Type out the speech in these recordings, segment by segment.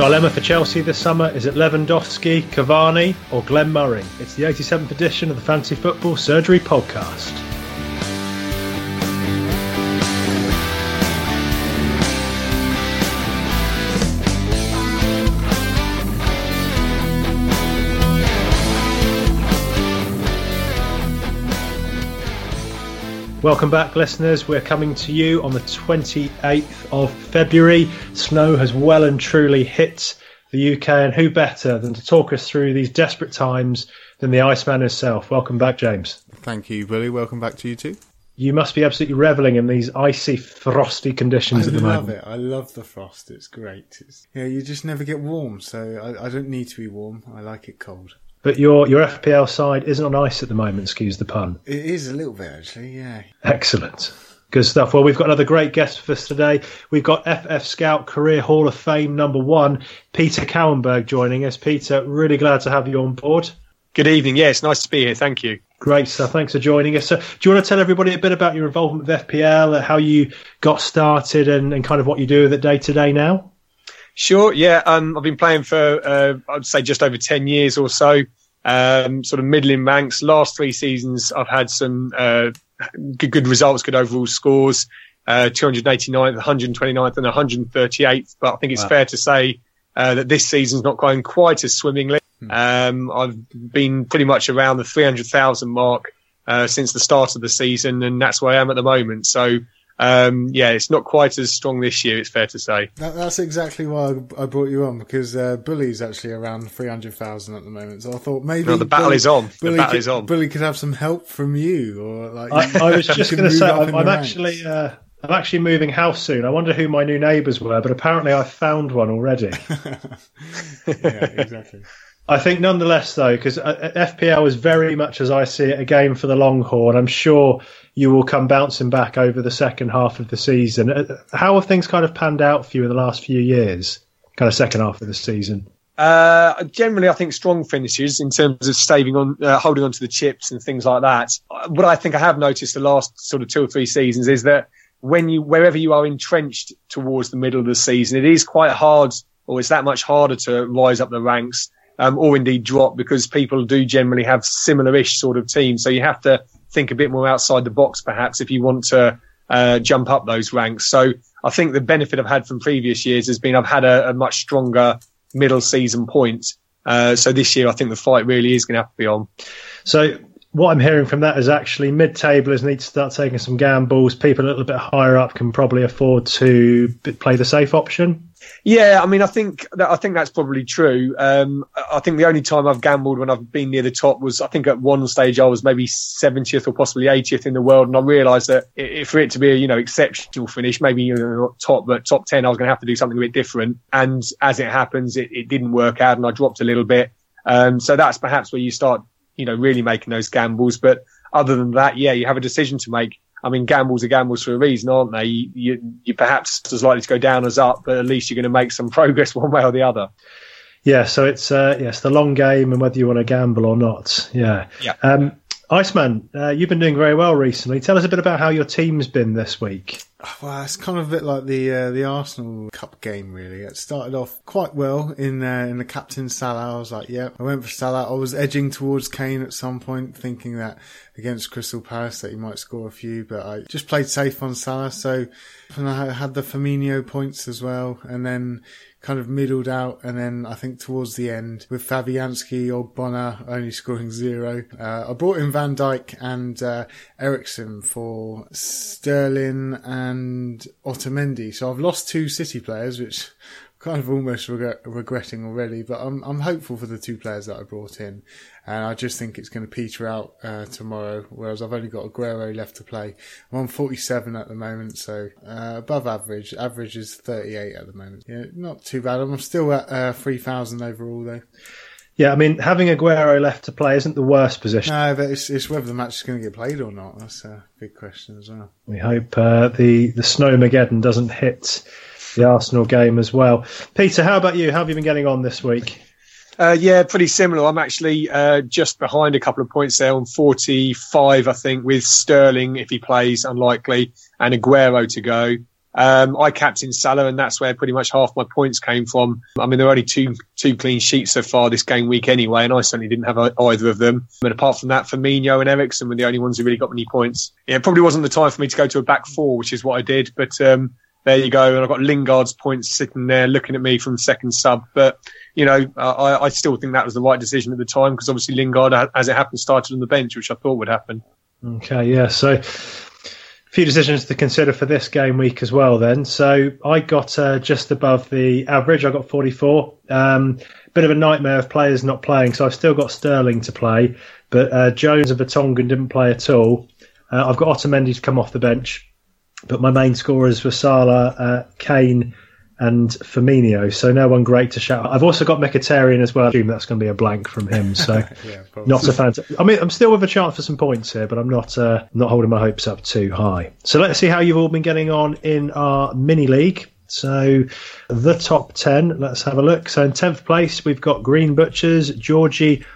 dilemma for Chelsea this summer is it Lewandowski, Cavani, or Glenn Murray? It's the 87th edition of the Fantasy Football Surgery Podcast. Welcome back, listeners. We're coming to you on the 28th of February. Snow has well and truly hit the UK, and who better than to talk us through these desperate times than the Iceman himself? Welcome back, James. Thank you, Billy. Welcome back to you too. You must be absolutely reveling in these icy, frosty conditions I at the moment. I love it. I love the frost. It's great. It's, yeah, you just never get warm, so I, I don't need to be warm. I like it cold. But your your FPL side isn't on ice at the moment. Excuse the pun. It is a little bit actually. Yeah. Excellent. Good stuff. Well, we've got another great guest for us today. We've got FF Scout Career Hall of Fame number one, Peter Cowenberg, joining us. Peter, really glad to have you on board. Good evening. Yes, nice to be here. Thank you. Great stuff. Thanks for joining us. So, do you want to tell everybody a bit about your involvement with FPL, uh, how you got started, and, and kind of what you do with it day to day now? Sure. Yeah. Um, I've been playing for, uh, I'd say just over 10 years or so. Um, sort of middling ranks. Last three seasons, I've had some, uh, good, good results, good overall scores, uh, 289th, 129th and 138th. But I think it's Wow. fair to say, uh, that this season's not going quite as swimmingly. Um, I've been pretty much around the 300,000 mark, uh, since the start of the season and that's where I am at the moment. So, um, yeah, it's not quite as strong this year. It's fair to say. That, that's exactly why I, I brought you on because uh, Bully's actually around three hundred thousand at the moment. So I thought maybe No, the battle Bully- is on. The battle could, is on. Bully could have some help from you, or like I, I was just going to say, I'm, I'm actually. Uh, I'm actually moving house soon. I wonder who my new neighbours were, but apparently I found one already. yeah, exactly. I think nonetheless, though, because FPL is very much, as I see it, a game for the long haul, and I'm sure you will come bouncing back over the second half of the season. Uh, How have things kind of panned out for you in the last few years? Kind of second half of the season. Uh, generally, I think strong finishes in terms of saving on, uh, holding on to the chips and things like that. Uh, What I think I have noticed the last sort of two or three seasons is that when you, wherever you are entrenched towards the middle of the season, it is quite hard, or it's that much harder to rise up the ranks, um, or indeed drop because people do generally have similar-ish sort of teams. So you have to think a bit more outside the box, perhaps, if you want to uh, jump up those ranks. So I think the benefit I've had from previous years has been I've had a, a much stronger middle season point. Uh, so this year, I think the fight really is going to have to be on. So what I'm hearing from that is actually mid-tablers need to start taking some gambles. People a little bit higher up can probably afford to play the safe option. Yeah, I mean, I think that I think that's probably true. Um, I think the only time I've gambled when I've been near the top was I think at one stage I was maybe 70th or possibly 80th in the world, and I realised that for it to be a you know exceptional finish, maybe you know not top but top 10, I was going to have to do something a bit different. And as it happens, it, it didn't work out, and I dropped a little bit. Um, so that's perhaps where you start you know really making those gambles. But other than that, yeah, you have a decision to make. I mean, gambles are gambles for a reason, aren't they? You, you, you're perhaps as likely to go down as up, but at least you're going to make some progress one way or the other. Yeah, so it's uh, yes the long game and whether you want to gamble or not. Yeah. Yeah. Um, Iceman, uh, you've been doing very well recently. Tell us a bit about how your team's been this week. Well, it's kind of a bit like the uh, the Arsenal Cup game, really. It started off quite well in uh, in the captain Salah. I was like, yeah, I went for Salah. I was edging towards Kane at some point, thinking that against Crystal Palace that he might score a few, but I just played safe on Salah. So and I had the Firmino points as well, and then kind of middled out, and then I think towards the end with Fabianski, Ogbonna only scoring zero. Uh, I brought in Van Dijk and uh, Eriksen for Sterling and Otamendi. So I've lost two City players, which kind of almost regret, regretting already, but I'm I'm hopeful for the two players that I brought in, and I just think it's going to peter out uh, tomorrow. Whereas I've only got Aguero left to play. I'm on 47 at the moment, so uh, above average. Average is 38 at the moment. Yeah, not too bad. I'm still at uh, 3,000 overall though. Yeah, I mean having Aguero left to play isn't the worst position. No, but it's, it's whether the match is going to get played or not. That's a big question as well. We hope uh, the the Snowmageddon doesn't hit the Arsenal game as well. Peter, how about you? How have you been getting on this week? Uh, yeah, pretty similar. I'm actually uh, just behind a couple of points there on 45, I think, with Sterling if he plays, unlikely, and Aguero to go. Um, I captained Salah, and that's where pretty much half my points came from. I mean, there are only two two clean sheets so far this game week anyway, and I certainly didn't have either of them. But apart from that, Firmino and Eriksen were the only ones who really got many points. Yeah, it probably wasn't the time for me to go to a back four, which is what I did. But um, there you go, and I've got Lingard's points sitting there looking at me from second sub. But you know, I, I still think that was the right decision at the time because obviously Lingard, as it happened, started on the bench, which I thought would happen. Okay, yeah. So a few decisions to consider for this game week as well. Then, so I got uh, just above the average. I got 44. Um, bit of a nightmare of players not playing, so I've still got Sterling to play, but uh, Jones and Vertonghen didn't play at all. Uh, I've got Otamendi to come off the bench, but my main scorers were Salah, uh, Kane, and Firmino. So no one great to shout. I've also got Mkhitaryan as well. I assume that's going to be a blank from him. So yeah, not a fan. I mean, I'm still with a chance for some points here, but I'm not uh, not holding my hopes up too high. So let's see how you've all been getting on in our mini league. So the top ten. Let's have a look. So in tenth place we've got Green Butchers, Georgie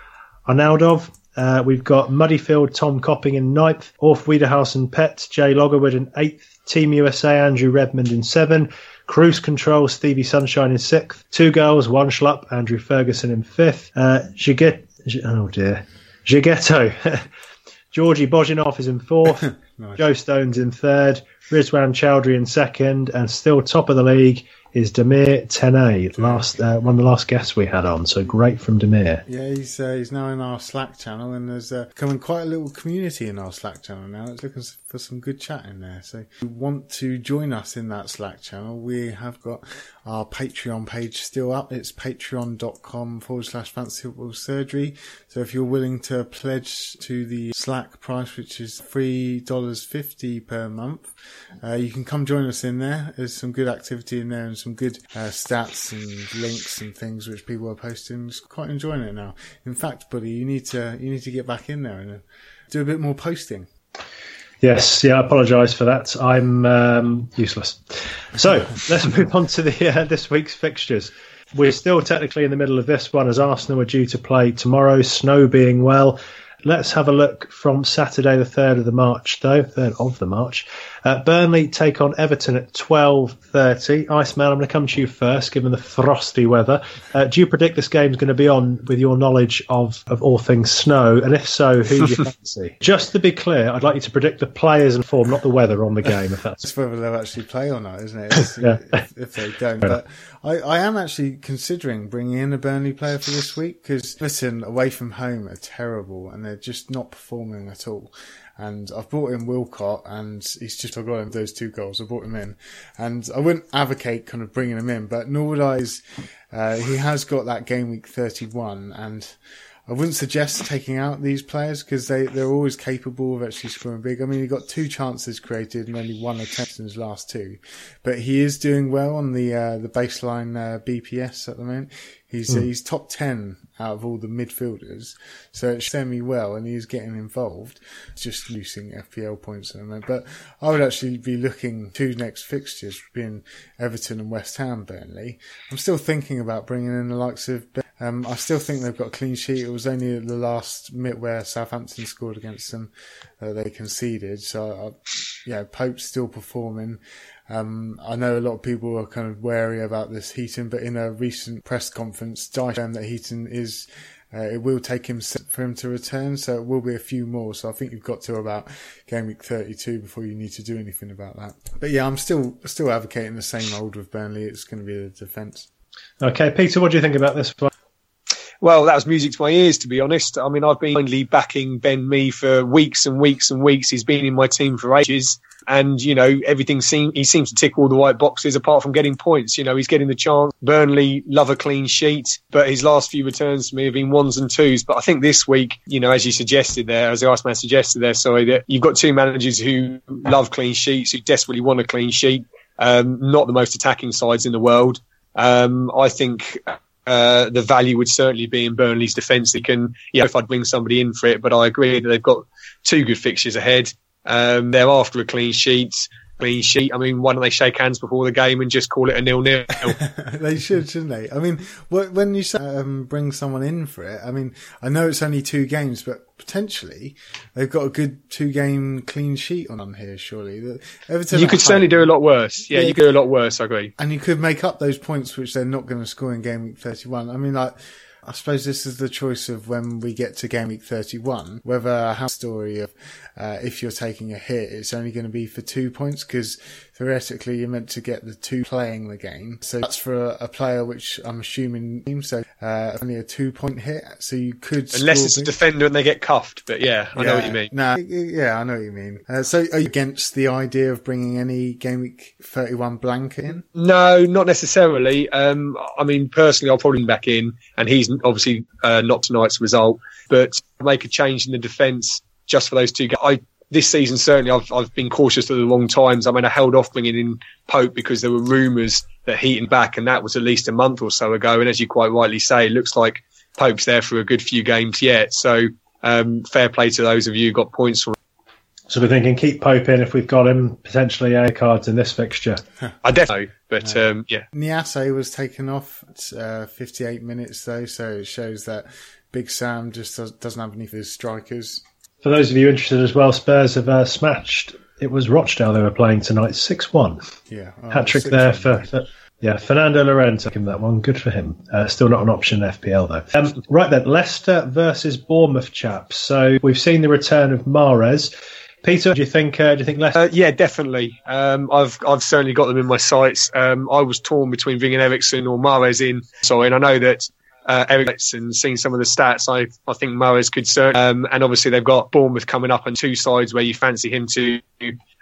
Arnaldov. Uh, we've got Muddyfield, Tom Copping in ninth, Orf Wiederhouse and Pet, Jay Loggerwood in eighth, Team USA, Andrew Redmond in seven, Cruise Control, Stevie Sunshine in sixth. Two girls, one schlup, Andrew Ferguson in fifth. Uh, Giget- oh dear. Gigetto. Georgie Bojinov is in fourth. nice. Joe Stones in third. Rizwan Chowdhury in second. And still top of the league is Demir Tenay, last uh, one of the last guests we had on. So great from Demir. Yeah, he's uh, he's now in our Slack channel, and there's uh, coming quite a little community in our Slack channel now. It's looking for some good chat in there. So if you want to join us in that Slack channel, we have got our Patreon page still up. It's patreon.com forward slash fantasy football surgery. So if you're willing to pledge to the Slack price, which is $3.50 per month, uh, you can come join us in there. There's some good activity in there and some good uh, stats and links and things which people are posting. Just quite enjoying it now. In fact, buddy, you need to, you need to get back in there and do a bit more posting. Yes, yeah, I apologise for that. I'm um, useless. So let's move on to the uh, this week's fixtures. We're still technically in the middle of this one as Arsenal are due to play tomorrow. Snow being well, Let's have a look from Saturday, the third of the March, though third of the March. Uh, Burnley take on Everton at twelve thirty. Iceman, I'm going to come to you first, given the frosty weather. Uh, do you predict this game is going to be on with your knowledge of, of all things snow? And if so, who do you fancy? Just to be clear, I'd like you to predict the players and form, not the weather on the game. If that's it's whether they'll actually play or not, isn't it? yeah. if, if, they don't, but I, I am actually considering bringing in a Burnley player for this week because listen, away from home are terrible and they're just not performing at all. And I've brought in Walcott, and he's just I got him those two goals. I brought him in, and I wouldn't advocate kind of bringing him in, but nor would I. Uh, he has got that game week thirty one, and I wouldn't suggest taking out these players because they, they're always capable of actually scoring big. I mean, he got two chances created and only one attempt in his last two, but he is doing well on the uh, the baseline uh, BPS at the moment. He's mm. he's top ten out of all the midfielders, so it's semi well, and he's getting involved. Just losing FPL points at the moment, but I would actually be looking to next fixtures being Everton and West Ham, Burnley. I'm still thinking about bringing in the likes of. Um, I still think they've got a clean sheet. It was only the last minute where Southampton scored against them uh, they conceded. So, uh, yeah, Pope's still performing. Um, I know a lot of people are kind of wary about this Heaton, but in a recent press conference, Dyche said that Heaton is uh, it will take him for him to return, so it will be a few more. So I think you've got to about game week 32 before you need to do anything about that. But yeah, I'm still still advocating the same old with Burnley. It's going to be the defence. Okay, Peter, what do you think about this one? Well, that was music to my ears, to be honest. I mean, I've been kindly backing Ben Mee for weeks and weeks and weeks. He's been in my team for ages. And, you know, everything seems, he seems to tick all the right boxes apart from getting points. You know, he's getting the chance. Burnley love a clean sheet, but his last few returns to me have been ones and twos. But I think this week, you know, as you suggested there, as the Iceman suggested there, sorry, that you've got two managers who love clean sheets, who desperately want a clean sheet. Um, not the most attacking sides in the world. Um, I think uh, the value would certainly be in Burnley's defence. They can, you know, if I'd bring somebody in for it, but I agree that they've got two good fixtures ahead. Um, they're after a clean sheet. Clean sheet. I mean, why don't they shake hands before the game and just call it a nil-nil? they should, shouldn't they? I mean, when you say, um, bring someone in for it, I mean, I know it's only two games, but potentially they've got a good two-game clean sheet on them here. Surely, Everton you could certainly do a lot worse. Yeah, yeah, you could do a lot worse. I agree. And you could make up those points which they're not going to score in game week thirty-one. I mean, like I suppose this is the choice of when we get to game week 31, whether a story of uh, if you're taking a hit, it's only going to be for two points because theoretically you're meant to get the two playing the game. So that's for a, a player which I'm assuming so uh, only a two point hit. So you could unless it's a defender and they get cuffed. But yeah, I yeah, know what you mean. No, yeah, I know what you mean. Uh, so are you against the idea of bringing any game week 31 blank in? No, not necessarily. Um, I mean, personally, I'll probably back in, and he's obviously uh, not tonight's result, but make a change in the defence just for those two guys. I this season certainly I've I've been cautious at the long times. I mean I held off bringing in Pope because there were rumours that Heaton back, and that was at least a month or so ago. And as you quite rightly say, it looks like Pope's there for a good few games yet. So um, fair play to those of you who got points for. So we're thinking keep Pope in if we've got him potentially air cards in this fixture. I definitely, but yeah. Um, yeah. Niasse was taken off at uh, 58 minutes though, so it shows that Big Sam just doesn't have any of his strikers for those of you interested as well, Spurs have uh, smashed. It was Rochdale they were playing tonight, six one. Yeah, oh, hat trick there for, for, yeah Fernando Llorente. Give him that one. Good for him. Uh, still not an option in FPL though. Um, right then, Leicester versus Bournemouth, chaps. So we've seen the return of Mahrez. Peter, do you think? Uh, do you think Leicester? Uh, yeah, definitely. Um, I've I've certainly got them in my sights. Um, I was torn between bringing Eriksen or Mahrez in. Sorry, and I know that uh, Eriksen, seeing some of the stats, I, I think Mahrez could serve. Um, and obviously they've got Bournemouth coming up on two sides where you fancy him to.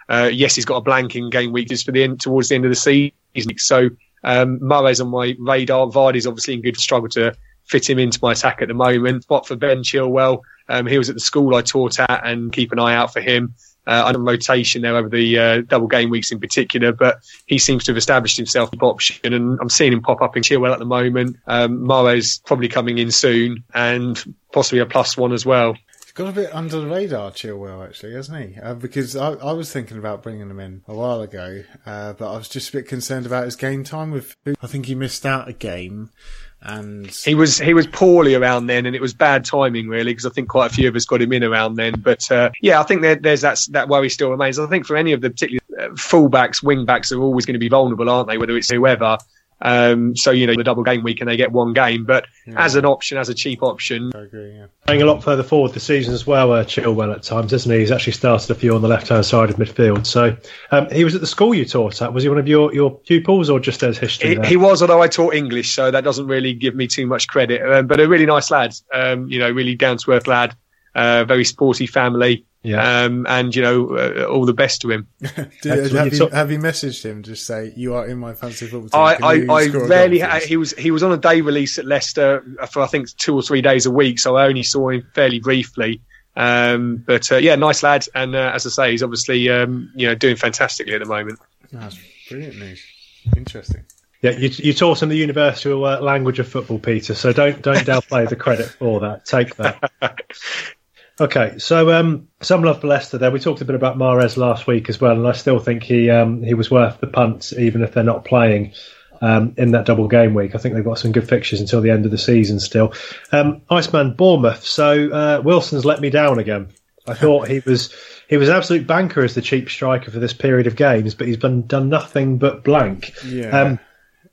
Uh, yes, he's got a blank in game week just for the end towards the end of the season. So um, Mahrez on my radar. Vardy's obviously in good struggle to fit him into my attack at the moment. But for Ben Chilwell, um, he was at the school I taught at, and keep an eye out for him uh, on rotation there over the uh, double game weeks in particular. But he seems to have established himself as option, and I'm seeing him pop up in Chilwell at the moment. Um, Mahrez probably coming in soon, and possibly a plus one as well. He's got a bit under the radar, Chilwell, actually, hasn't he? Uh, because I, I, was thinking about bringing him in a while ago, uh, but I was just a bit concerned about his game time. With I think he missed out a game and he was he was poorly around then, and it was bad timing really because I think quite a few of us got him in around then. But uh, yeah, I think there, there's that that worry still remains. I think for any of the particularly uh, fullbacks, wingbacks are always going to be vulnerable, aren't they? Whether it's whoever. Um, so you know the double game week and they get one game, but yeah. as an option, as a cheap option, I agree. Yeah. Going a lot further forward the season as well, uh, Chilwell at times, isn't he? He's actually started a few on the left hand side of midfield. So um, he was at the school you taught at. Was he one of your, your pupils or just as history? He, he, was, although I taught English, so that doesn't really give me too much credit. Um, but a really nice lad, um, you know, really down to earth lad, uh, very sporty family. Yeah. Um, and you know, uh, all the best to him. have, you, have, you, messaged him? Just say you are in my fantasy football team. I, I, I rarely. Ha- he was he was on a day release at Leicester for I think two or three days a week, so I only saw him fairly briefly. Um, but uh, yeah, nice lad, and uh, as I say, he's obviously um, you know doing fantastically at the moment. That's brilliant news. Interesting. Yeah, you, you taught him the universal uh, language of football, Peter. So don't don't downplay the credit for that. Take that. Okay, so um, some love for Leicester there. We talked a bit about Mahrez last week as well, and I still think he um, he was worth the punt, even if they're not playing um, in that double game week. I think they've got some good fixtures until the end of the season still. Um, Iceman Bournemouth. So uh, Wilson's let me down again. I thought he was he was an absolute banker as the cheap striker for this period of games, but he's been done nothing but blank. Yeah. Um,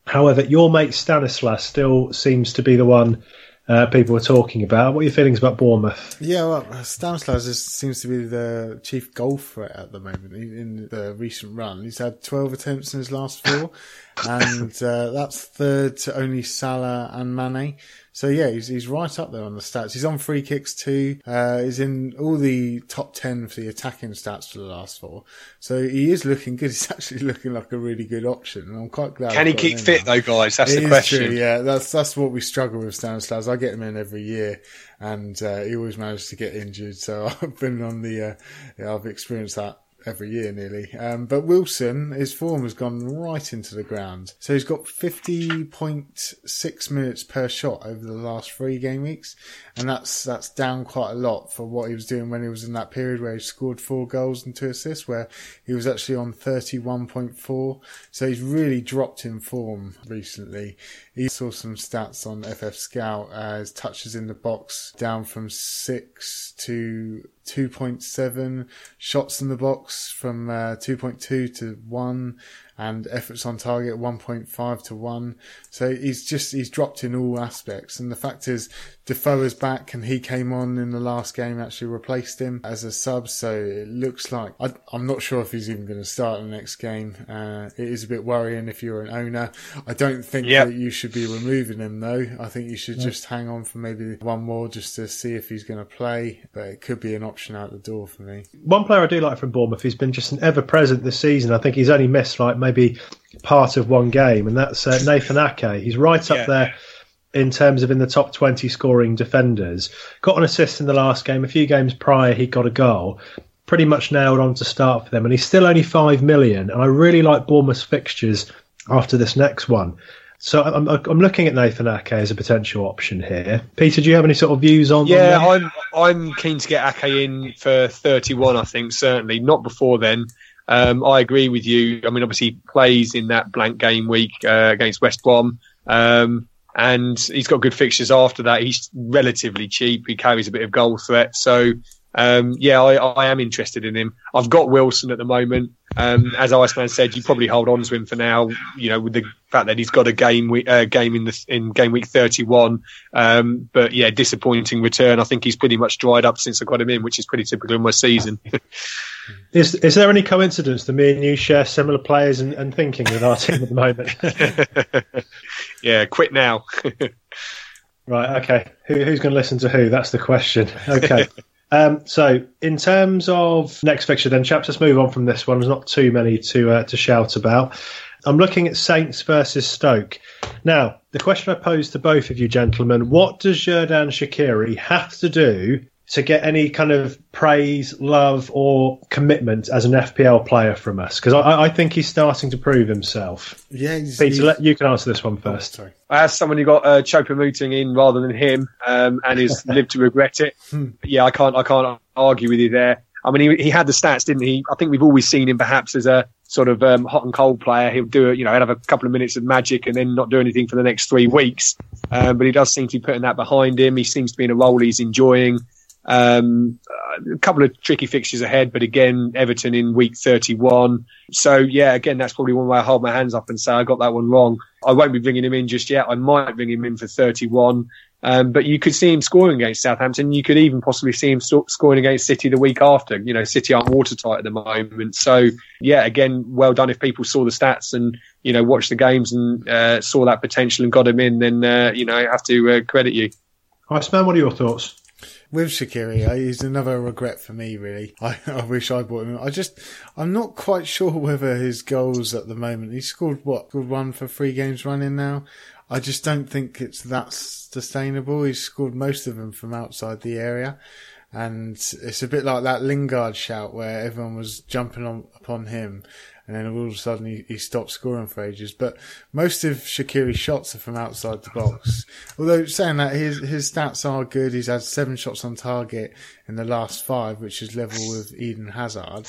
however, your mate Stanislas still seems to be the one uh, people were talking about. What are your feelings about Bournemouth? Yeah, well, Stanislas seems to be the chief goal threat at the moment in the recent run. He's had 12 attempts in his last four, and uh, that's third to only Salah and Mane. So yeah, he's, he's right up there on the stats. He's on free kicks too. Uh, he's in all the top 10 for the attacking stats for the last four. So he is looking good. He's actually looking like a really good option. And I'm quite glad. Can he keep fit now. though, guys? That's it the question. True, yeah, that's, that's what we struggle with Stanislas. I get him in every year and, uh, he always manages to get injured. So I've been on the, uh, yeah, I've experienced that every year nearly. Um, but Wilson, his form has gone right into the ground. So he's got 50.6 minutes per shot over the last three game weeks. And that's, that's down quite a lot for what he was doing when he was in that period where he scored four goals and two assists, where he was actually on 31.4. So he's really dropped in form recently. He saw some stats on FF Scout as touches in the box down from six to 2.7 shots in the box from uh, 2.2 to 1 and efforts on target 1.5 to 1. So he's just, he's dropped in all aspects. And the fact is, Defoe is back and he came on in the last game, actually replaced him as a sub. So it looks like, I, am not sure if he's even going to start the next game. Uh, it is a bit worrying if you're an owner. I don't think yep. that you should be removing him though. I think you should yeah. just hang on for maybe one more just to see if he's going to play. But it could be an option out the door for me. One player I do like from Bournemouth, he's been just an ever present this season. I think he's only missed like maybe maybe part of one game, and that's uh, Nathan Ake. He's right up yeah, there in terms of in the top 20 scoring defenders. Got an assist in the last game. A few games prior, he got a goal. Pretty much nailed on to start for them, and he's still only five million. And I really like Bournemouth's fixtures after this next one. So I'm, I'm looking at Nathan Ake as a potential option here. Peter, do you have any sort of views on? Yeah, on I'm I'm keen to get Ake in for 31. I think certainly not before then. Um, I agree with you. I mean, obviously, he plays in that blank game week uh, against West Brom. Um, and he's got good fixtures after that. He's relatively cheap. He carries a bit of goal threat. So, um, yeah, I, I, am interested in him. I've got Wilson at the moment. Um, as Iceman said, you probably hold on to him for now. You know, with the fact that he's got a game uh, game in the in game week 31. Um, but yeah, disappointing return. I think he's pretty much dried up since I got him in, which is pretty typical in my season. Is is there any coincidence that me and you share similar players and, and thinking with our team at the moment? yeah, quit now. right, okay. Who, who's going to listen to who? That's the question. Okay. Um, so, in terms of next fixture, then, chaps, let's move on from this one. There's not too many to uh, to shout about. I'm looking at Saints versus Stoke. Now, the question I pose to both of you gentlemen: What does Xherdan Shaqiri have to do to get any kind of praise, love, or commitment as an FPL player from us? Because I, I, think he's starting to prove himself. Yeah, he's, Peter, he's... Let, you can answer this one first. Oh, sorry. As someone who got uh, Choupo-Moting in rather than him, um, and has lived to regret it. Hmm. yeah, I can't, I can't argue with you there. I mean, he, he had the stats, didn't he? I think we've always seen him perhaps as a sort of um, hot and cold player. He'll do it, you know, he'll have a couple of minutes of magic and then not do anything for the next three weeks. Um, but he does seem to be putting that behind him. He seems to be in a role he's enjoying. Um, a couple of tricky fixtures ahead, but again, Everton in week 31. So yeah, again, that's probably one way I hold my hands up and say I got that one wrong. I won't be bringing him in just yet. I might bring him in for 31. Um, but you could see him scoring against Southampton. You could even possibly see him scoring against City the week after. You know, City aren't watertight at the moment. So yeah, again, well done. If people saw the stats and, you know, watched the games and, uh, saw that potential and got him in, then, uh, you know, I have to uh, credit you. Iceman, what are your thoughts? With Shaqiri, he's another regret for me, really. I, I wish I bought him. I just, I'm not quite sure whether his goals at the moment, he scored what? Scored one for three games running now. I just don't think it's that sustainable. He's scored most of them from outside the area. And it's a bit like that Lingard shout where everyone was jumping on, upon him and then all of a sudden he, he stopped scoring for ages. But most of Shaqiri's shots are from outside the box. Although saying that, his his stats are good. He's had seven shots on target in the last five, which is level with Eden Hazard.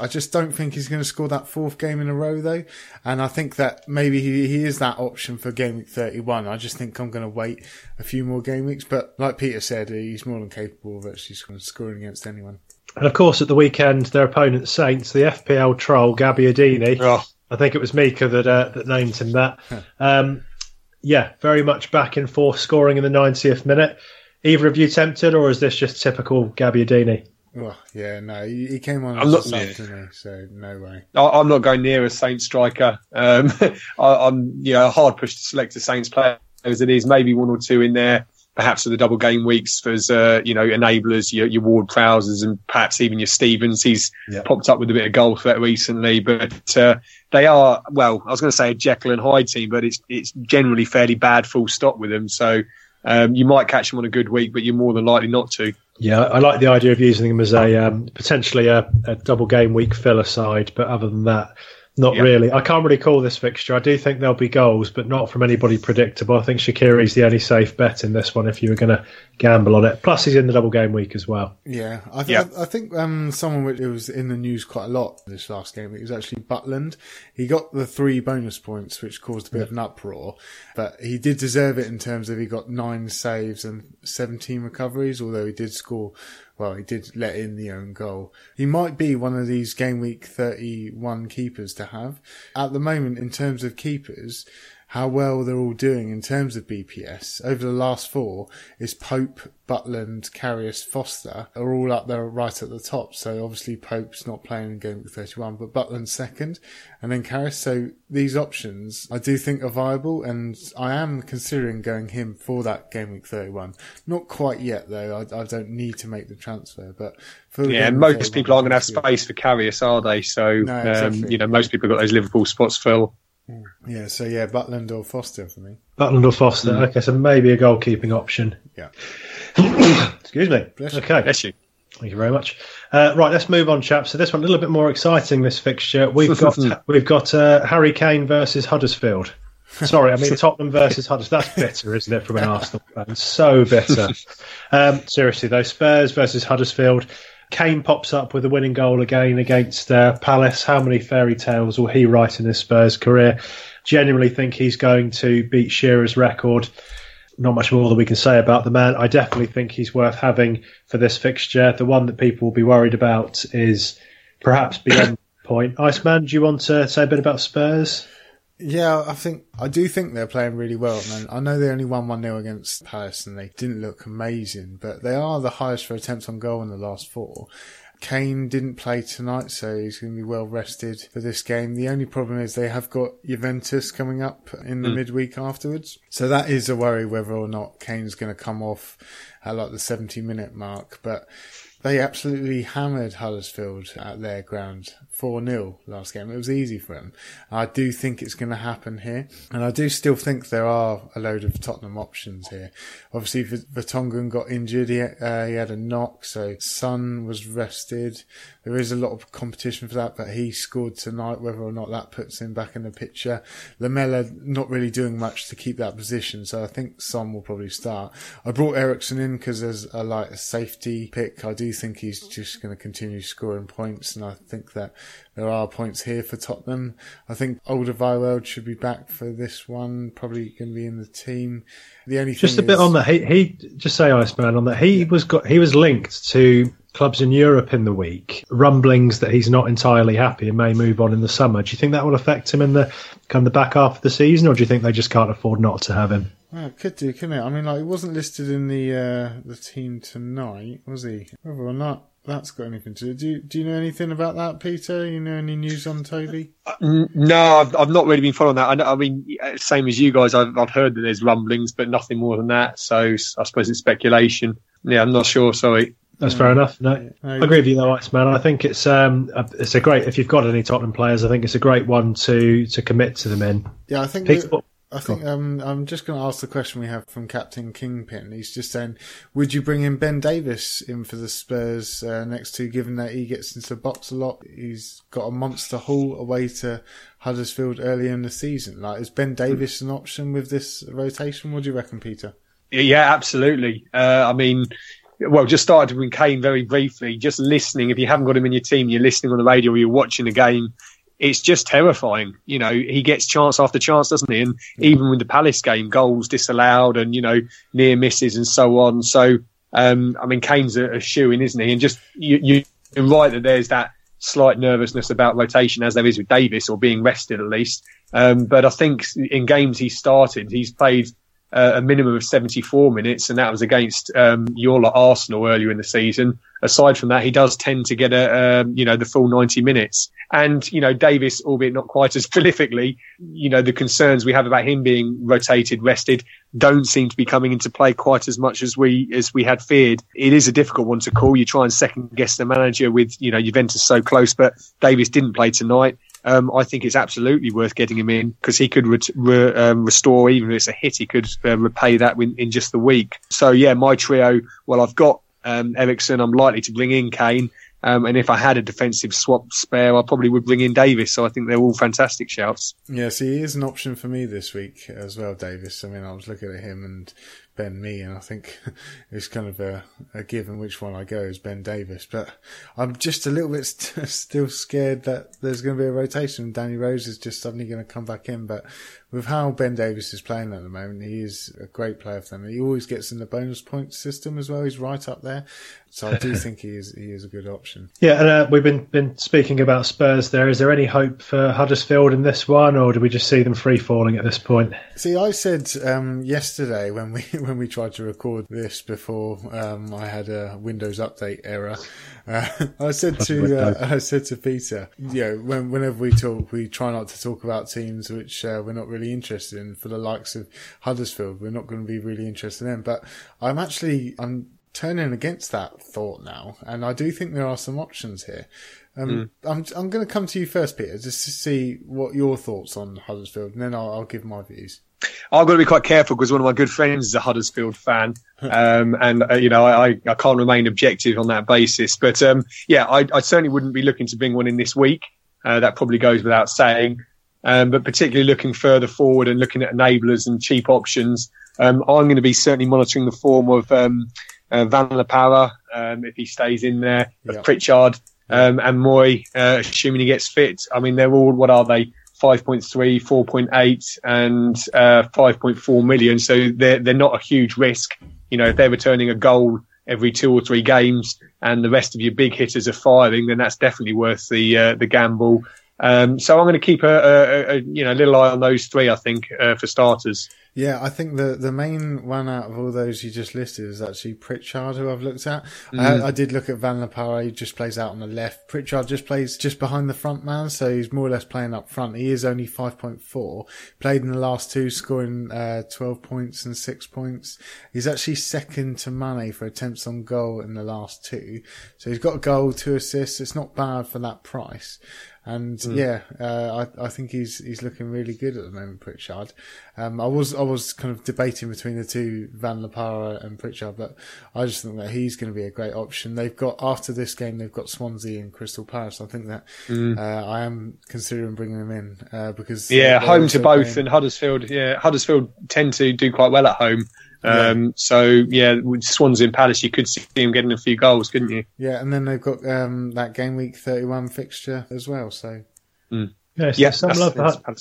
I just don't think he's going to score that fourth game in a row though. And I think that maybe he, he is that option for game week 31. I just think I'm going to wait a few more game weeks. But like Peter said, he's more than capable of actually scoring against anyone. And of course, at the weekend, their opponent Saints, the FPL troll Gabbiadini. Oh. I think it was Mika that uh, that named him that. um, yeah, very much back and forth, scoring in the 90th minute. Either of you tempted, or is this just typical Gabbiadini? Well, yeah, no, he, came on I'm not, sub, yeah. so no way. I, am not going near a Saints striker. Um, I, am you know hard pushed to select a Saints player as it is. Maybe one or two in there perhaps for the double game weeks as uh, you know enablers, your, your Ward Prowsers and perhaps even your Stephens. He's popped up with a bit of goal threat recently, but uh, they are well. I was going to say a Jekyll and Hyde team, but it's it's generally fairly bad full stop with them. So um, you might catch them on a good week, but you're more than likely not to. Yeah, I like the idea of using them as a um, potentially a, a, double game week filler side, but other than that, not yep. really. I can't really call this fixture. I do think there'll be goals, but not from anybody predictable. I think Shaqiri's the only safe bet in this one if you were going to gamble on it. Plus, he's in the double game week as well. Yeah, I, th- yeah. I, I think um, someone who was in the news quite a lot this last game. It was actually Butland. He got the three bonus points, which caused a bit yeah. of an uproar, but he did deserve it in terms of he got nine saves and 17 recoveries, although he did score well, he did let in the own goal. He might be one of these game week 31 keepers to have. At the moment, in terms of keepers, how well they're all doing in terms of BPS. Over the last four is Pope, Butland, Karius, Foster are all up there right at the top. So obviously Pope's not playing in game week 31, but Butland's second and then Karius. So these options I do think are viable and I am considering going him for that game week 31. Not quite yet though. I, I don't need to make the transfer, but yeah, most people aren't going to have space for Karius, are they? So, no, exactly. um, you know, most people got those Liverpool spots fill. Yeah, so yeah, Butland or Foster for me. Butland or Foster. Mm. Okay, so maybe a goalkeeping option. Yeah. Excuse me. Bless okay. Bless you. Thank you very much. Uh, right, let's move on, chaps. So this one a little bit more exciting. This fixture we've got we've got uh, Harry Kane versus Huddersfield. Sorry, I mean Tottenham versus Huddersfield. That's bitter, isn't it, from an Arsenal fan? So bitter. Um, seriously, though, Spurs versus Huddersfield. Kane pops up with a winning goal again against uh, Palace. How many fairy tales will he write in his Spurs career? Genuinely think he's going to beat Shearer's record. Not much more that we can say about the man. I definitely think he's worth having for this fixture. The one that people will be worried about is perhaps beyond point. Iceman, do you want to say a bit about Spurs? Yeah, I think I do think they're playing really well. And I know they only won one 0 against Palace, and they didn't look amazing, but they are the highest for attempts on goal in the last four. Kane didn't play tonight, so he's going to be well rested for this game. The only problem is they have got Juventus coming up in the mm. midweek afterwards. So that is a worry whether or not Kane's going to come off at like the 70 minute mark. But they absolutely hammered Huddersfield at their ground 4 0 last game. It was easy for them. I do think it's going to happen here. And I do still think there are a load of Tottenham options here. Obviously, Vertonghen got injured. He, uh, he had a knock, so Son was rested. There is a lot of competition for that, but he scored tonight, whether or not that puts him back in the picture. Lamela not really doing much to keep that position, so I think Son will probably start. I brought Eriksen in because as a, like a safety pick, I do think he's just going to continue scoring points, and I think that there are points here for Tottenham. I think Alderweireld should be back for this one. Probably going to be in the team. The only just a bit on that. He, he just say Iceman on that. He yeah. was got he was linked to clubs in Europe in the week. Rumblings that he's not entirely happy and may move on in the summer. Do you think that will affect him in the kind of the back half of the season, or do you think they just can't afford not to have him? Well, it could do, couldn't it? I mean, like, he wasn't listed in the uh, the team tonight, was he? Whether or not that's got anything to do. Do you, do you know anything about that, Peter? You know any news on Toby? Uh, no, I've, I've not really been following that. I, know, I mean, same as you guys, I've, I've heard that there's rumblings, but nothing more than that. So I suppose it's speculation. Yeah, I'm not sure. Sorry. That's fair enough. No, I agree with you though, man. I think it's um it's a great if you've got any Tottenham players, I think it's a great one to to commit to them in. Yeah, I think. Peter, I think um, I'm just going to ask the question we have from Captain Kingpin. He's just saying, would you bring in Ben Davies in for the Spurs uh, next to, given that he gets into the box a lot? He's got a monster haul away to Huddersfield early in the season. Like, is Ben Davies an option with this rotation? What do you reckon, Peter? Yeah, absolutely. Uh, I mean, well, just started with Kane very briefly. Just listening. If you haven't got him in your team, you're listening on the radio or you're watching the game it's just terrifying. You know, he gets chance after chance, doesn't he? And even with the Palace game, goals disallowed and, you know, near misses and so on. So, um, I mean, Kane's a, a shoe in, isn't he? And just, you, you're right that there's that slight nervousness about rotation as there is with Davies or being rested at least. Um, but I think in games he started, he's played uh, a minimum of 74 minutes, and that was against um, Arsenal earlier in the season. Aside from that, he does tend to get a um, you know the full 90 minutes. And you know Davies, albeit not quite as prolifically, you know the concerns we have about him being rotated, rested, don't seem to be coming into play quite as much as we as we had feared. It is a difficult one to call. You try and second guess the manager with you know Juventus so close, but Davies didn't play tonight um, I think it's absolutely worth getting him in because he could re- um, restore, even if it's a hit, he could uh, repay that in, in just the week. So yeah, my trio. Well, I've got um, Eriksen, I'm likely to bring in Kane. Um, and if I had a defensive swap spare, I probably would bring in Davies. So I think they're all fantastic shouts. Yeah, see, he is an option for me this week as well, Davies. I mean, I was looking at him and Ben Mee, and I think it's kind of a, a given which one I go is Ben Davies. But I'm just a little bit st- still scared that there's going to be a rotation. Danny Rose is just suddenly going to come back in. But with how Ben Davies is playing at the moment, he is a great player for them. He always gets in the bonus point system as well. He's right up there. So I do think he is he is a good option. Yeah, and uh, we've been been speaking about Spurs. There is there any hope for Huddersfield in this one, or do we just see them free falling at this point? See, I said um, yesterday when we when we tried to record this before um, I had a Windows update error. Uh, I said to uh, I said to Peter, you know, when, whenever we talk, we try not to talk about teams which uh, we're not really interested in. For the likes of Huddersfield, we're not going to be really interested in. But I'm actually I'm turning against that thought now, and I do think there are some options here. Um, mm. I'm I'm going to come to you first, Peter, just to see what your thoughts on Huddersfield, and then I'll, I'll give my views. I've got to be quite careful because one of my good friends is a Huddersfield fan, um, and uh, you know I, I can't remain objective on that basis. But um, yeah, I, I, certainly wouldn't be looking to bring one in this week. Uh, that probably goes without saying. Um, but particularly looking further forward and looking at enablers and cheap options, um, I'm going to be certainly monitoring the form of um, uh, Van La Parra, um, if he stays in there, of Pritchard um, and Mooy, uh, assuming he gets fit. I mean, they're all, what are they? 5.3, 4.8 and uh, 5.4 million. So they're, they're not a huge risk. You know, if they're returning a goal every two or three games and the rest of your big hitters are firing, then that's definitely worth the, uh, the gamble. Um, so I'm going to keep a, a, a, you know, little eye on those three, I think, uh, for starters. Yeah, I think the the main one out of all those you just listed is actually Pritchard, who I've looked at. Mm. I, I, did look at Van La Parra, he just plays out on the left. Pritchard just plays just behind the front man, so he's more or less playing up front. He is only 5.4. Played in the last two, scoring uh, 12 points and 6 points. He's actually second to Mane for attempts on goal in the last two. So he's got a goal, two assists. It's not bad for that price. And mm. yeah, uh, I, I think he's he's looking really good at the moment, Pritchard. Um, I was I was kind of debating between the two, Van La Parra and Pritchard, but I just think that he's going to be a great option. They've got after this game, they've got Swansea and Crystal Palace. I think that mm. uh, I am considering bringing them in uh, because yeah, home to both, playing. and Huddersfield. Yeah, Huddersfield tend to do quite well at home. Um, yeah. So yeah, with Swansea and Palace, you could see him getting a few goals, couldn't you? Yeah, and then they've got um, that game week thirty-one fixture as well. So mm. yeah, so yeah, some love for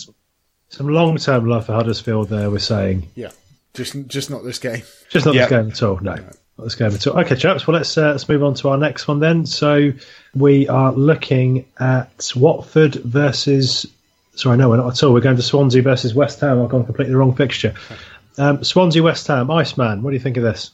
some long-term love for Huddersfield. There, we're saying. Yeah, just just not this game. Just not yeah. this game at all. No. Not this game at all. Okay, chaps. Well, let's uh, let's move on to our next one then. So we are looking at Watford versus. Sorry, no, we're not at all. We're going to Swansea versus West Ham. I've gone completely wrong fixture. Um, Swansea West Ham, Iceman, what do you think of this?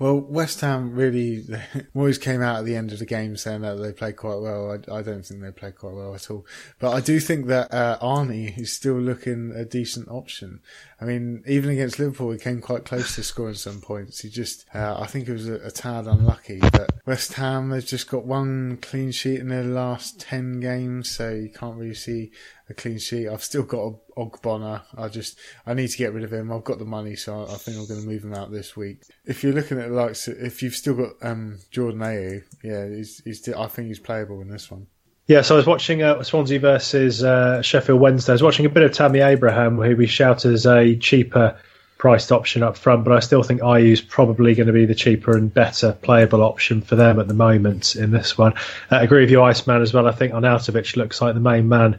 Well, West Ham really always came out at the end of the game saying that they played quite well. I, I don't think they played quite well at all. But I do think that uh, Arnie is still looking a decent option. I mean, even against Liverpool, he came quite close to scoring some points. He just, uh, I think it was a, a, tad unlucky. But West Ham, they've just got one clean sheet in their last 10 games, so you can't really see a clean sheet. I've still got Ogbonna. I just I need to get rid of him. I've got the money, so I, I think I'm going to move him out this week. If you're looking at like if you've still got um, Jordan Ayew, yeah, he's, he's I think he's playable in this one. Yeah, so I was watching uh, Swansea versus uh, Sheffield Wednesday. I was watching a bit of Tammy Abraham, who we shout as a cheaper priced option up front, but I still think Ayew's probably going to be the cheaper and better playable option for them at the moment in this one. Uh, I agree with you, Iceman, as well. I think Arnautovic looks like the main man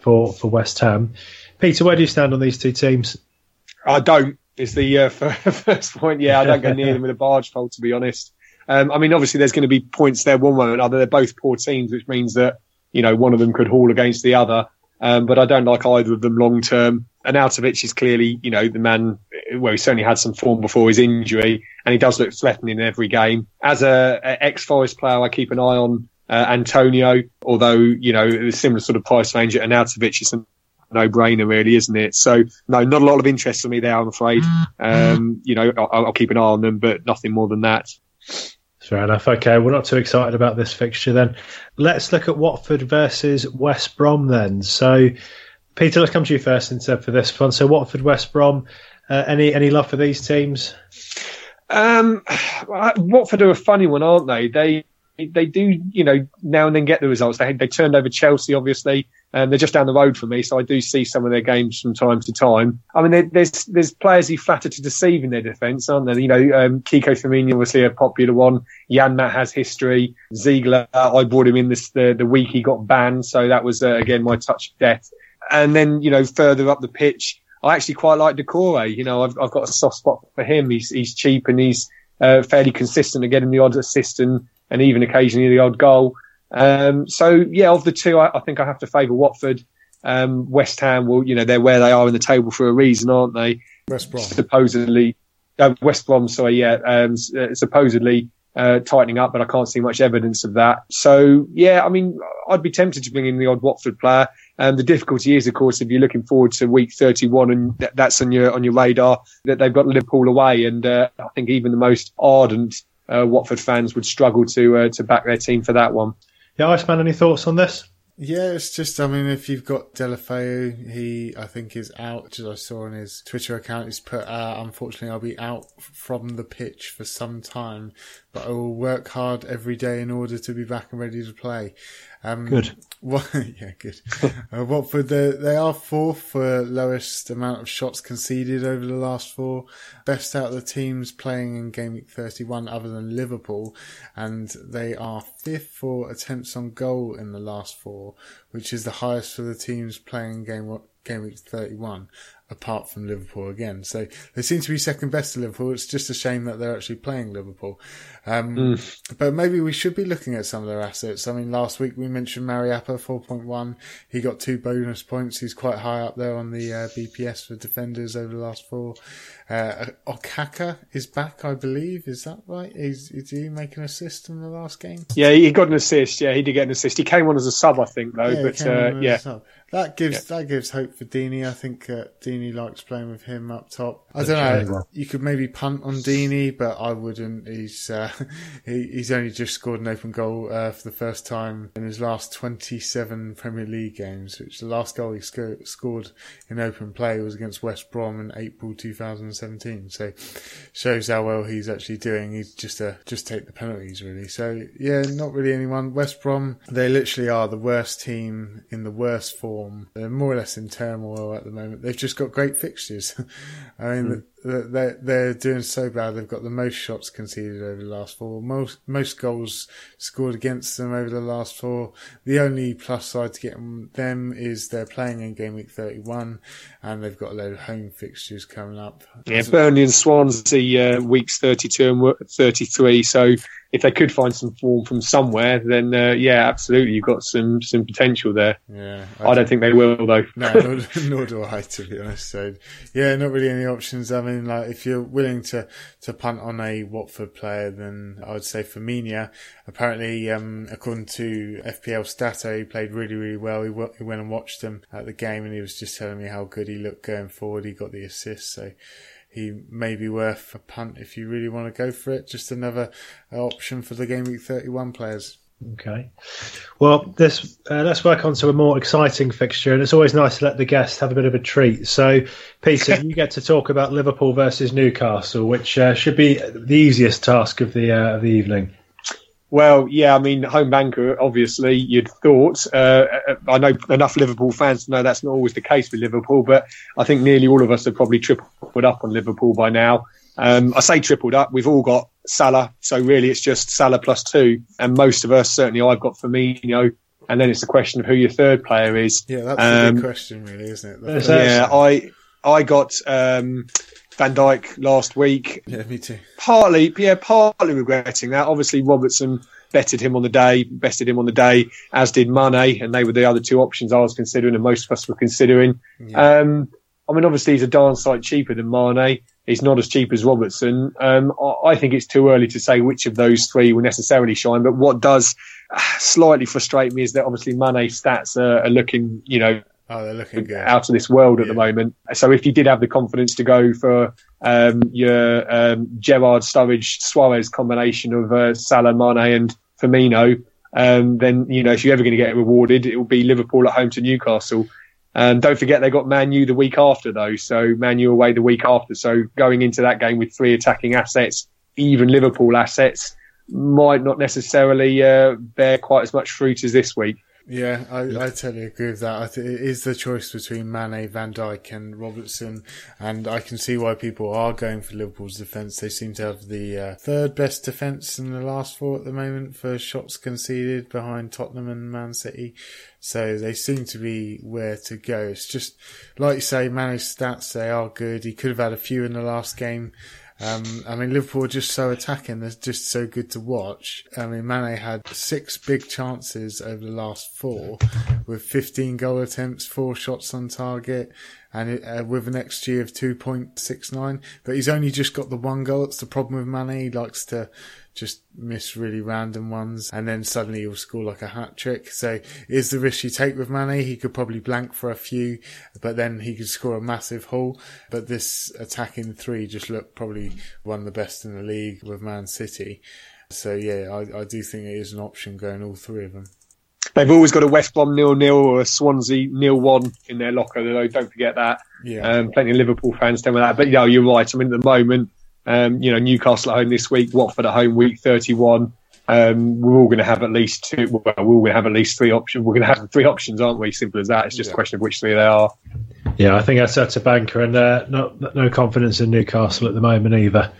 for, for West Ham. Peter, where do you stand on these two teams? I don't. Is the uh, first point. Yeah, I don't go near them with a barge pole, to be honest. Um, I mean, obviously, there's going to be points there one way or another. They're both poor teams, which means that you know one of them could haul against the other. Um, but I don't like either of them long term. And Arnautovic is clearly, you know, the man. Well, he certainly had some form before his injury, and he does look threatening in every game. As a, a ex Forest player, I keep an eye on uh, Antonio, although you know a similar sort of price range at Arnautovic is a no brainer, really, isn't it? So, no, not a lot of interest for me there, I'm afraid. Um, you know, I'll, I'll, keep an eye on them, but nothing more than that. Fair enough. Okay, we're not too excited about this fixture then. Let's look at Watford versus West Brom then. So, Peter, let's come to you first instead for this one. So, Watford, West Brom. Uh, any any love for these teams? Um, Watford are a funny one, aren't they? They they do, you know, now and then get the results. They they turned over Chelsea, obviously, and they're just down the road from me, so I do see some of their games from time to time. I mean, there's there's players who flatter to deceive in their defence, aren't there? You know, um, Kiko Femenía obviously a popular one. Janmaat has history. Ziegler, I brought him in this the, the week he got banned, so that was uh, again my touch of death. And then you know further up the pitch, I actually quite like Doucouré. You know, I've I've got a soft spot for him. He's he's cheap and he's uh, fairly consistent at getting the odd assist and and even occasionally the odd goal. Um, so yeah, of the two, I, I think I have to favour Watford. Um, West Ham will, you know, they're where they are in the table for a reason, aren't they? West Brom. Supposedly, uh, West Brom, sorry, yeah, um, uh, supposedly uh, tightening up, but I can't see much evidence of that. So yeah, I mean, I'd be tempted to bring in the odd Watford player. And the difficulty is, of course, if you're looking forward to week 31 and th- that's on your on your radar, that they've got Liverpool away, and uh, I think even the most ardent uh, Watford fans would struggle to uh, to back their team for that one. Yeah, Iceman, any thoughts on this? Yeah, it's just, I mean, if you've got Deulofeu, he, I think, is out, as I saw on his Twitter account, he's put, uh, unfortunately, I'll be out from the pitch for some time, but I will work hard every day in order to be back and ready to play. Um, good. What, yeah, good. uh, Watford, they are fourth for lowest amount of shots conceded over the last four. Best out of the teams playing in game week 31 other than Liverpool. And they are fifth for attempts on goal in the last four, which is the highest for the teams playing game, game week 31 apart from Liverpool again. So they seem to be second best to Liverpool. It's just a shame that they're actually playing Liverpool. Um, mm. But maybe we should be looking at some of their assets. I mean, last week we mentioned Mariappa, 4.1. He got two bonus points. He's quite high up there on the uh, BPS for defenders over the last four. Uh, Okaka is back, I believe. Is that right? Is, is he make an assist in the last game? Yeah, he got an assist. Yeah, he did get an assist. He came on as a sub, I think, though. Yeah, but uh, yeah, that gives yeah. that gives hope for Deeney. I think uh, Deeney likes playing with him up top. I don't know. You could maybe punt on Deeney, but I wouldn't. He's uh, he, he's only just scored an open goal uh, for the first time in his last 27 Premier League games. Which the last goal he sc- scored in open play was against West Brom in April 2017. So shows how well he's actually doing. He's just a just take the penalties really. So yeah, not really anyone. West Brom they literally are the worst team in the worst form form. They're more or less in turmoil at the moment. They've just got great fixtures. I mean, mm they're, they're doing so bad. They've got the most shots conceded over the last four, most most goals scored against them over the last four. The only plus side to get them is they're playing in game week 31 and they've got a load of home fixtures coming up. Yeah, Burnley and Swansea uh, weeks 32 and 33. So if they could find some form from somewhere, then uh, yeah, absolutely, you've got some some potential there. Yeah, I, I don't think they will though. no, nor, nor, do I, to be honest. So yeah, not really any options. I mean, like if you're willing to to punt on a Watford player, then I would say Femenía. Apparently, um, according to FPL Stato, he played really really well. He, he went and watched him at the game, and he was just telling me how good he looked going forward. He got the assist, so he may be worth a punt if you really want to go for it. Just another option for the game week 31 players. Okay. Well, this uh, let's work on to a more exciting fixture, and it's always nice to let the guests have a bit of a treat. So, Peter, you get to talk about Liverpool versus Newcastle, which uh, should be the easiest task of the uh, of the evening. Well, yeah, I mean, home banker, obviously, you'd thought. Uh, I know enough Liverpool fans to know that's not always the case with Liverpool, but I think nearly all of us have probably tripled up on Liverpool by now. Um, I say tripled up. We've all got Salah, so really it's just Salah plus two, and most of us, certainly I've got Firmino, and then it's a question of who your third player is. Yeah, that's um, a big question, really, isn't it? Yeah, I I got um, Van Dijk last week. Yeah, me too. Partly, yeah, partly regretting that. Obviously, Robertson betted him on the day, bested him on the day, as did Mane, and they were the other two options I was considering, and most of us were considering. Yeah. Um, I mean, obviously, he's a darn sight cheaper than Mane. He's not as cheap as Robertson. Um, I think it's too early to say which of those three will necessarily shine. But what does slightly frustrate me is that obviously Mane's stats are, are looking, you know, Oh, they're looking good. out of this world at yeah. the moment. So if you did have the confidence to go for um, your um, Gerrard, Sturridge, Suarez combination of uh, Salah, Mane, and Firmino, um, then you know if you're ever going to get rewarded, it will be Liverpool at home to Newcastle. And don't forget they got Man U the week after though, so Man U away the week after. So going into that game with three attacking assets even Liverpool assets might not necessarily uh, bear quite as much fruit as this week. Yeah, I, I totally agree with that. I think it is the choice between Mane, Van Dijk, and Robertson, and I can see why people are going for Liverpool's defence. They seem to have the uh, third best defence in the last four at the moment for shots conceded behind Tottenham and Man City. So they seem to be where to go. It's just like you say, Mane's stats they are good. He could have had a few in the last game. Um, I mean, Liverpool are just so attacking. They're just so good to watch. I mean, Mane had six big chances over the last four with 15 goal attempts, four shots on target and uh, with an XG of 2.69. But he's only just got the one goal. It's the problem with Mane. He likes to just miss really random ones and then suddenly he'll score like a hat trick. So is the risk you take with Mane. He could probably blank for a few, but then he could score a massive haul. But this attacking three just looked probably one of the best in the league with Man City. So yeah, I, I do think it is an option going all three of them. They've always got a West Brom nil nil or a Swansea nil one in their locker. Though don't forget that. Yeah. Um, plenty of Liverpool fans tell me that. But you know, you're right. I mean, at the moment, um, you know, Newcastle at home this week, Watford at home week 31. Um, we're all going to have at least two. Well, we're all going to have at least three options. We're going to have three options, aren't we? Simple as that. It's just yeah. a question of which three they are. Yeah, I think that's that's a banker, and uh, not, no confidence in Newcastle at the moment either.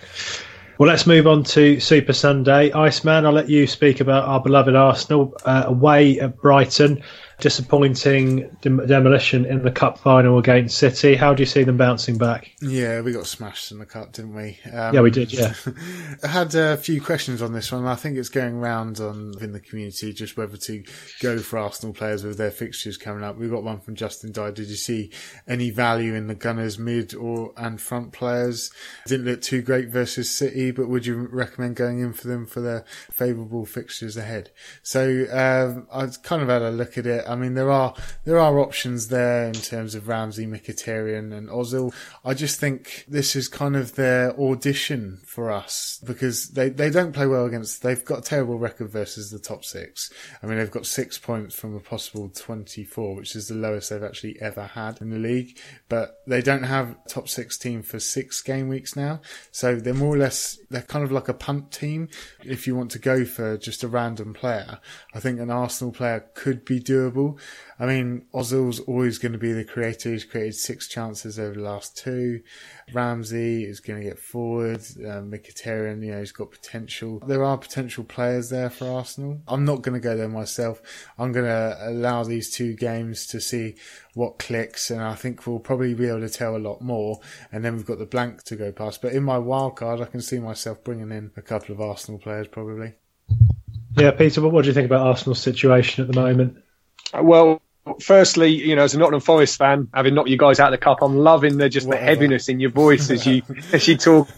Well, let's move on to Super Sunday. Iceman, I'll let you speak about our beloved Arsenal uh, away at Brighton disappointing dem- demolition in the cup final against City. How do you see them bouncing back? Yeah, we got smashed in the cup, didn't we? Um, yeah, we did. Yeah, I had a few questions on this one. I think it's going round on in the community just whether to go for Arsenal players with their fixtures coming up. We got one from Justin Dye. Did you see any value in the Gunners mid or and front players? Didn't look too great versus City, but would you recommend going in for them for their favourable fixtures ahead? So um, I kind of had a look at it. I mean, there are there are options there in terms of Ramsey, Mkhitaryan, and Ozil. I just think this is kind of their audition for us because they, they don't play well against. They've got a terrible record versus the top six. I mean, they've got six points from a possible twenty four, which is the lowest they've actually ever had in the league. But they don't have top six team for six game weeks now, so they're more or less they're kind of like a punt team. If you want to go for just a random player, I think an Arsenal player could be doable I mean, Ozil's always going to be the creator. He's created six chances over the last two. Ramsey is going to get forward. Um, Mkhitaryan, you know, he's got potential. There are potential players there for Arsenal. I'm not going to go there myself. I'm going to allow these two games to see what clicks, and I think we'll probably be able to tell a lot more. And then we've got the blank to go past. But in my wild card, I can see myself bringing in a couple of Arsenal players probably. Yeah, Peter, what do you think about Arsenal's situation at the moment? Well, firstly, you know, as a Nottingham Forest fan, having knocked you guys out of the cup, I'm loving the just Whatever. the heaviness in your voice as you as you talk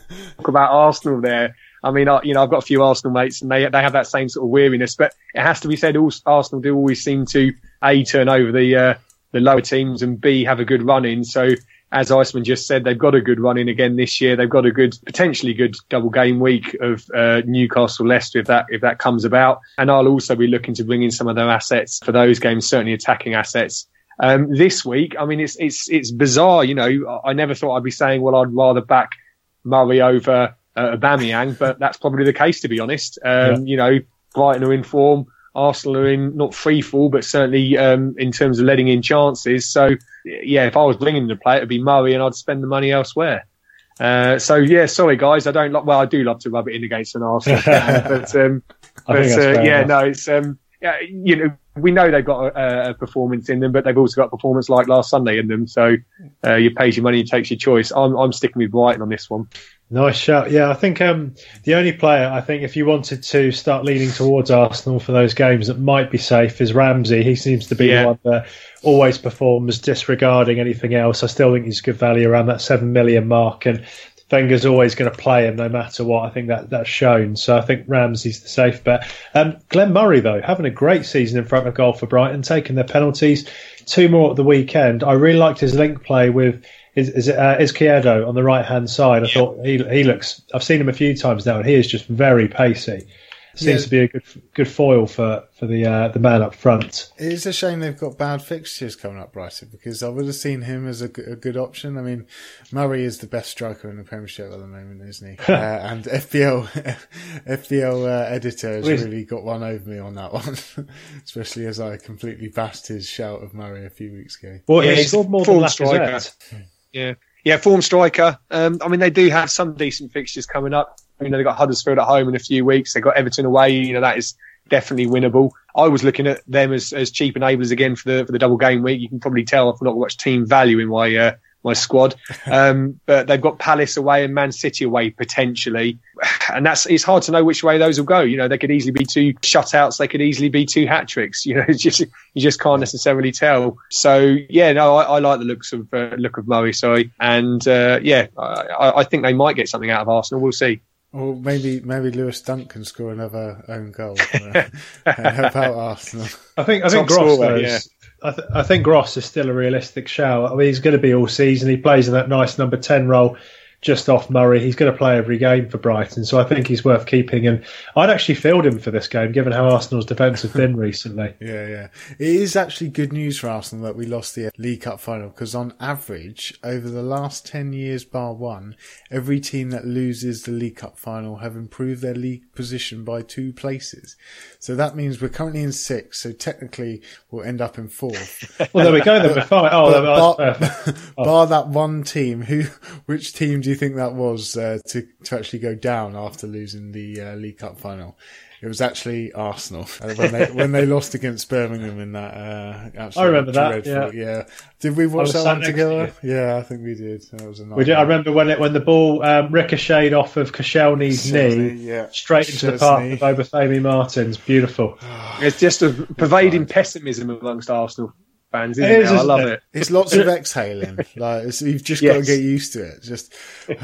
about Arsenal there. I mean, I, you know, I've got a few Arsenal mates and they they have that same sort of weariness, but it has to be said, all, Arsenal do always seem to a turn over the uh, the lower teams and b have a good run in. So as Iceman just said, they've got a good run in again this year. They've got a good, potentially good double game week of uh, Newcastle Leicester if that if that comes about. And I'll also be looking to bring in some of their assets for those games, certainly attacking assets. Um, this week, I mean, it's it's it's bizarre. You know, I never thought I'd be saying, well, I'd rather back Murray over uh, Aubameyang, but that's probably the case to be honest. Um, yeah. You know, Brighton are in form. Arsenal are in not free fall, but certainly um, in terms of letting in chances. So, yeah, if I was bringing the play, it'd be Murray, and I'd spend the money elsewhere. Uh, so yeah, sorry guys, I don't. Lo- well, I do love to rub it in against an Arsenal, but, um, but uh, yeah, enough. no, it's um, yeah, you know, we know they've got a, a, performance in them, but they've also got a performance like last Sunday in them. So uh, you pay your money, you takes your choice. I'm I'm sticking with Brighton on this one. Nice shout. Yeah, I think um, the only player I think if you wanted to start leaning towards Arsenal for those games that might be safe is Ramsey. He seems to be yeah. the one that always performs disregarding anything else. I still think he's good value around that seven million mark, and Wenger's always going to play him no matter what. I think that that's shown. So I think Ramsey's the safe bet. Um, Glenn Murray though having a great season in front of goal for Brighton, taking their penalties, two more at the weekend. I really liked his link play with is is it uh, Izquierdo on the right hand side. I yeah. thought he he looks. I've seen him a few times now, and he is just very pacey. seems Yeah. to be a good good foil for for the uh, the man up front. It is a shame they've got bad fixtures coming up, Brighton, because I would have seen him as a, g- a good option. I mean, Murray is the best striker in the Premiership at the moment, isn't he? uh, and FPL FPL uh, editor has Well, he's- really got one over me on that one, especially as I completely bashed his shout of Murray a few weeks ago. Well, Yeah, he he's scored more full than striker. Lacazette. Yeah, yeah, form striker. Um, I mean, they do have some decent fixtures coming up. You know, they've got Huddersfield at home in a few weeks. They've got Everton away. You know, that is definitely winnable. I was looking at them as, as cheap enablers again for the for the double game week. You can probably tell I've not much team value in my uh, my squad. Um, but they've got Palace away and Man City away potentially, and that's it's hard to know which way those will go. You know, they could easily be two shutouts. They could easily be two hat tricks. You know, it's just you just can't necessarily tell. So yeah, no, I, I like the looks of uh, look of Murray. Sorry, and uh, yeah, I, I- I think they might get something out of Arsenal. We'll see. Or maybe maybe Lewis Dunk can score another own goal uh, and help out Arsenal. I think I think Gross scorer, though is- I, th- I think Gross is still a realistic shout. I mean, he's going to be all season. He plays in that nice number ten role just off Murray. He's going to play every game for Brighton, so I think he's worth keeping. And I'd actually field him for this game, given how Arsenal's defence have been recently. Yeah, yeah. It is actually good news for Arsenal that we lost the League Cup final because on average, over the last 10 years bar one, every team that loses the League Cup final have improved their league position by two places. So that means we're currently in sixth, so technically we'll end up in fourth. Well, there we go. Then we're fine. Oh, But bar, perfect. bar that one team, who, which team do you think that was uh, to to actually go down after losing the uh, League Cup final? It was actually Arsenal when they when they lost against Birmingham in that. Uh, absolute I remember that, dreadful- yeah. Did we watch that one next to together? Yeah, I think we did. That was a nice. We did, I remember when it when the ball um, ricocheted off of Koscielny's knee yeah. straight into the path of Obafemi Martins. Beautiful. It's just a pervading pessimism amongst Arsenal fans, isn't It it? is, I love it? it. It's lots of exhaling. Like it's, you've just got to get used to it. Just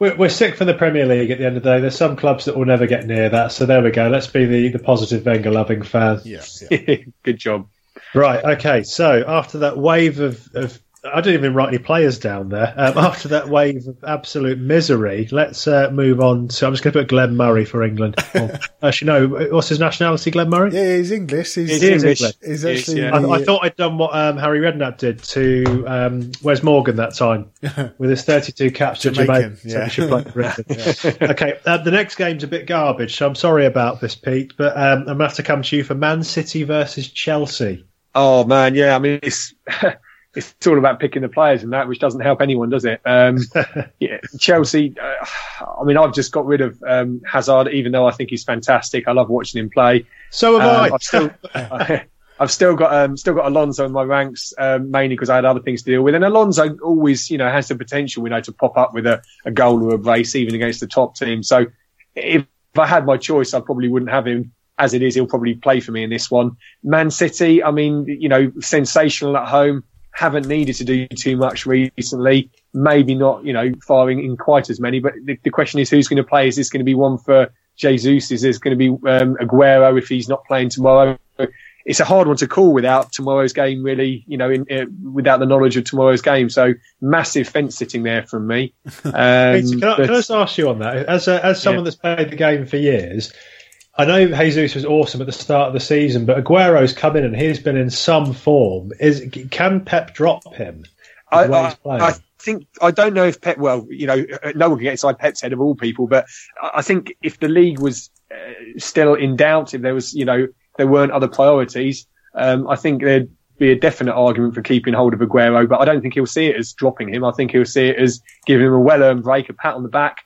We're, we're sick for the Premier League at the end of the day. There's some clubs that will never get near that. So there we go. Let's be the, the positive Wenger loving fan. yeah, yeah. Good job. Right. Okay. So after that wave of, of I didn't even write any players down there. Um, after that wave of absolute misery, let's uh, move on. to I'm just going to put Glenn Murray for England. Well, actually, no. What's his nationality? Glenn Murray. Yeah, he's English. He's, He's English. English. he's Yes, actually. yeah. I, the- I thought I'd done what um, Harry Redknapp did to um, Wes Morgan that time with his 32 caps to Jamaican, Jamaica. So yeah. he should play for Britain. Okay, uh, the next game's a bit garbage, so I'm sorry about this, Pete, but um, I'm going to have to come to you for Man City versus Chelsea. Oh man, yeah. I mean, it's it's all about picking the players and that, which doesn't help anyone, does it? Um, yeah, Chelsea. Uh, I mean, I've just got rid of um, Hazard, even though I think he's fantastic. I love watching him play. So have Um, I. I've still, I've still got um, still got Alonso in my ranks, um, mainly because I had other things to deal with. And Alonso always, you know, has the potential, you know, to pop up with a, a goal or a brace, even against the top team. So if, if I had my choice, I probably wouldn't have him. As it is, he'll probably play for me in this one. Man City, I mean, you know, sensational at home. Haven't needed to do too much recently. Maybe not, you know, firing in quite as many. But the, the question is, who's going to play? Is this going to be one for Jesus? Is this going to be um, Aguero if he's not playing tomorrow? It's a hard one to call without tomorrow's game, really. You know, in, uh, without the knowledge of tomorrow's game. So massive fence sitting there from me. Um, Peter, can, I, but- can I just ask you on that? As a, as someone Yeah. that's played the game for years, I know Jesus was awesome at the start of the season, but Aguero's come in and he's been in some form. Is can Pep drop him? I, I. I think I don't know if Pep. Well, you know, no one can get inside Pep's head of all people, but I think if the league was uh, still in doubt, if there was, you know, there weren't other priorities, um, I think there'd be a definite argument for keeping hold of Aguero. But I don't think he'll see it as dropping him. I think he'll see it as giving him a well-earned break, a pat on the back.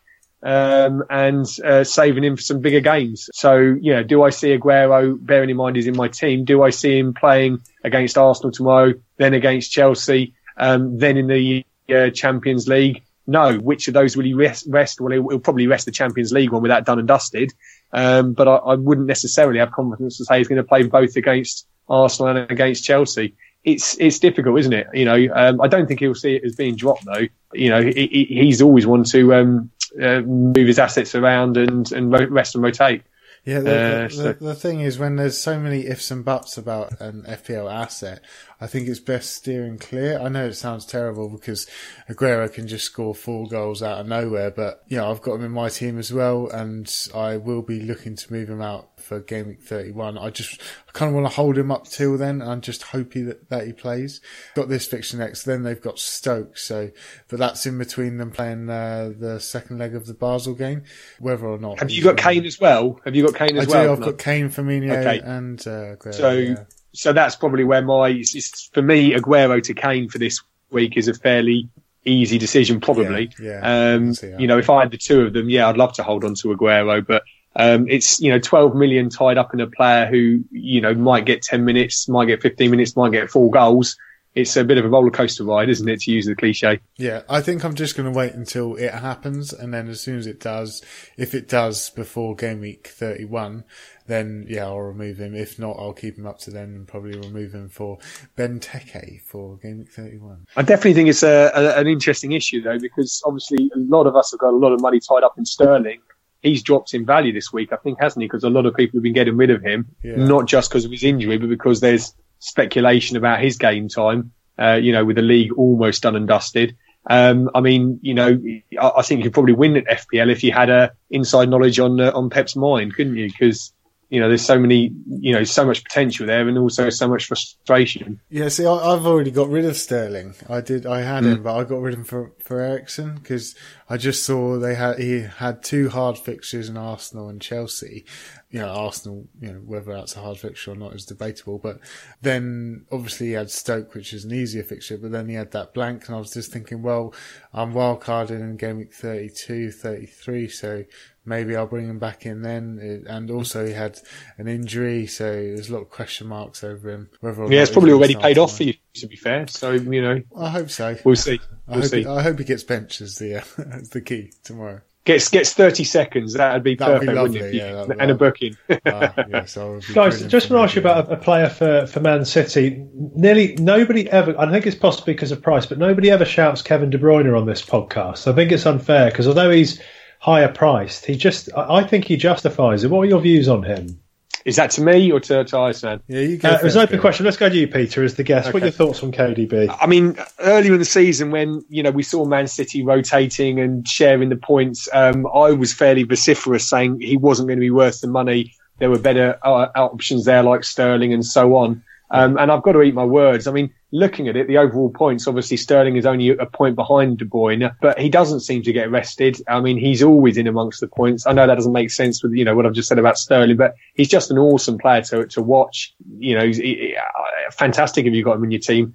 Um, and uh, saving him for some bigger games. So, you know, do I see Aguero, bearing in mind he's in my team, do I see him playing against Arsenal tomorrow, then against Chelsea, um, then in the uh, Champions League. No, which of those will he rest? rest? Well, he'll, he'll probably rest the Champions League one with that done and dusted. Um, but I, I wouldn't necessarily have confidence to say he's going to play both against Arsenal and against Chelsea. It's it's difficult, isn't it? You know, um, I don't think he'll see it as being dropped though. You know, he, he, he's always one to um, uh, move his assets around and and rest and rotate. Yeah, the, Uh, the, so- the thing is, when there's so many ifs and buts about an FPL asset, I think it's best steering clear. I know it sounds terrible because Aguero can just score four goals out of nowhere, but yeah, I've got him in my team as well, and I will be looking to move him out for game week 31. I just I kind of want to hold him up till then and just hope he, that, that he plays. Got this fixture next, then they've got Stoke, so, but that's in between them playing uh, the second leg of the Basel game, whether or not. Have you got Kane as well? Have you got Kane as I well? do, I've got Kane, Firmino, okay. and uh, Aguero, So, yeah. so that's probably where my, it's, it's, for me, Aguero to Kane for this week is a fairly easy decision, probably. Yeah, yeah, um, you know, if I had the two of them, yeah, I'd love to hold on to Aguero, but um, it's you know 12 million tied up in a player who you know might get 10 minutes, might get 15 minutes, might get four goals. It's a bit of a roller coaster ride, isn't it, to use the cliche? Yeah, I think I'm just going to wait until it happens, and then as soon as it does, if it does before game week 31, then yeah, I'll remove him. If not, I'll keep him up to then and probably remove him for Benteke for game week 31. I definitely think it's a, a, an interesting issue though, because obviously a lot of us have got a lot of money tied up in Sterling. He's dropped in value this week, I think, hasn't he? Because a lot of people have been getting rid of him, Yeah. not just because of his injury, but because there's speculation about his game time. Uh, you know, with the league almost done and dusted. Um, I mean, you know, I, I think you could probably win at FPL if you had a inside knowledge on uh, on Pep's mind, couldn't you? Because you know, there's so many, you know, so much potential there, and also so much frustration. Yeah, see, I, I've already got rid of Sterling. I did, I had him, mm. but I got rid of him for for Eriksen because I just saw they had he had two hard fixtures in Arsenal and Chelsea. You know, Arsenal, you know, whether that's a hard fixture or not is debatable. But then obviously he had Stoke, which is an easier fixture, but then he had that blank, and I was just thinking, well, I'm wildcarded in game week 32, 33, so maybe I'll bring him back in then. It- And also he had an injury, so there's a lot of question marks over him. Whether Yeah, it's probably already paid off for you, to be fair. So you know, I hope so. we'll see. I We'll hope, see. he, I hope he gets benched as the uh, as the key tomorrow. Gets gets 30 seconds. That'd be That'd be perfect, lovely, wouldn't it? yeah, that'd be and a booking. Yes, I Guys, just want to ask you about a, a player for, for Man City. Nearly nobody ever, I think it's possibly because of price, but nobody ever shouts Kevin De Bruyne on this podcast. I think it's unfair because although he's higher priced, he just, I I think he justifies it. What are your views on him? Is that to me or to, to Iceman? Yeah, you go Uh, it was an open question. Let's go to you, Peter, as the guest. What are your thoughts on KDB? I mean, earlier in the season when, you know, we saw Man City rotating and sharing the points, um, I was fairly vociferous saying he wasn't going to be worth the money. There were better uh, options there like Sterling and so on. Um, and I've got to eat my words. I mean, looking at it, the overall points, obviously Sterling is only a point behind De Bruyne, but he doesn't seem to get rested. I mean, he's always in amongst the points. I know that doesn't make sense with, you know, what I've just said about Sterling, but he's just an awesome player to, to watch. You know, he's, he, uh, fantastic if you've got him in your team.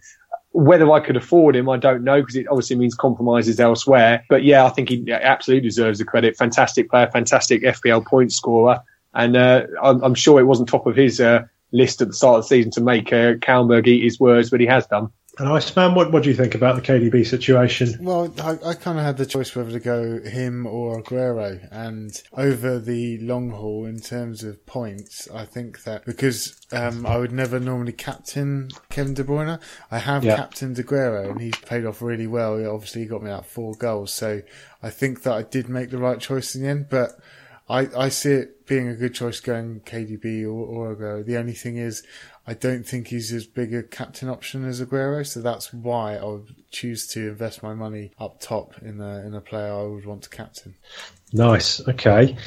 Whether I could afford him, I don't know because it obviously means compromises elsewhere. But yeah, I think he absolutely deserves the credit. Fantastic player, fantastic FPL point scorer, and uh, I'm, I'm sure it wasn't top of his uh, list at the start of the season to make uh, Kalmberg eat his words, but he has done. And Iceman, what, what do you think about the KDB situation? Well, I, I kind of had the choice whether to go him or Aguero, and over the long haul in terms of points, I think that because um, I would never normally captain Kevin De Bruyne, I have Yeah. captained Aguero, and he's paid off really well. Obviously he obviously got me out four goals, so I think that I did make the right choice in the end. But I, I see it being a good choice going KDB or, or Aguero. The only thing is, I don't think he's as big a captain option as Aguero, so that's why I would choose to invest my money up top in a in a player I would want to captain. Nice. Okay.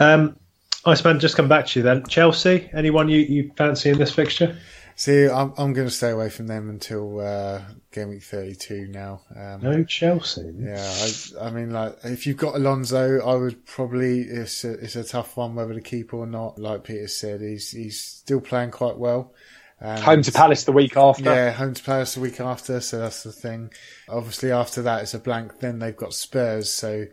Um, Iceman, just come back to you then. Chelsea, anyone you, you fancy in this fixture? See, I'm I'm going to stay away from them until uh, game week 32 now. Um, No Chelsea. Yeah, I, I mean, like if you've got Alonso, I would probably it's a, it's a tough one whether to keep or not. Like Peter said, he's he's still playing quite well. And- Home to Palace the week after. Yeah, home to Palace the week after, so that's the thing. Obviously, after that, it's a blank. Then they've got Spurs, so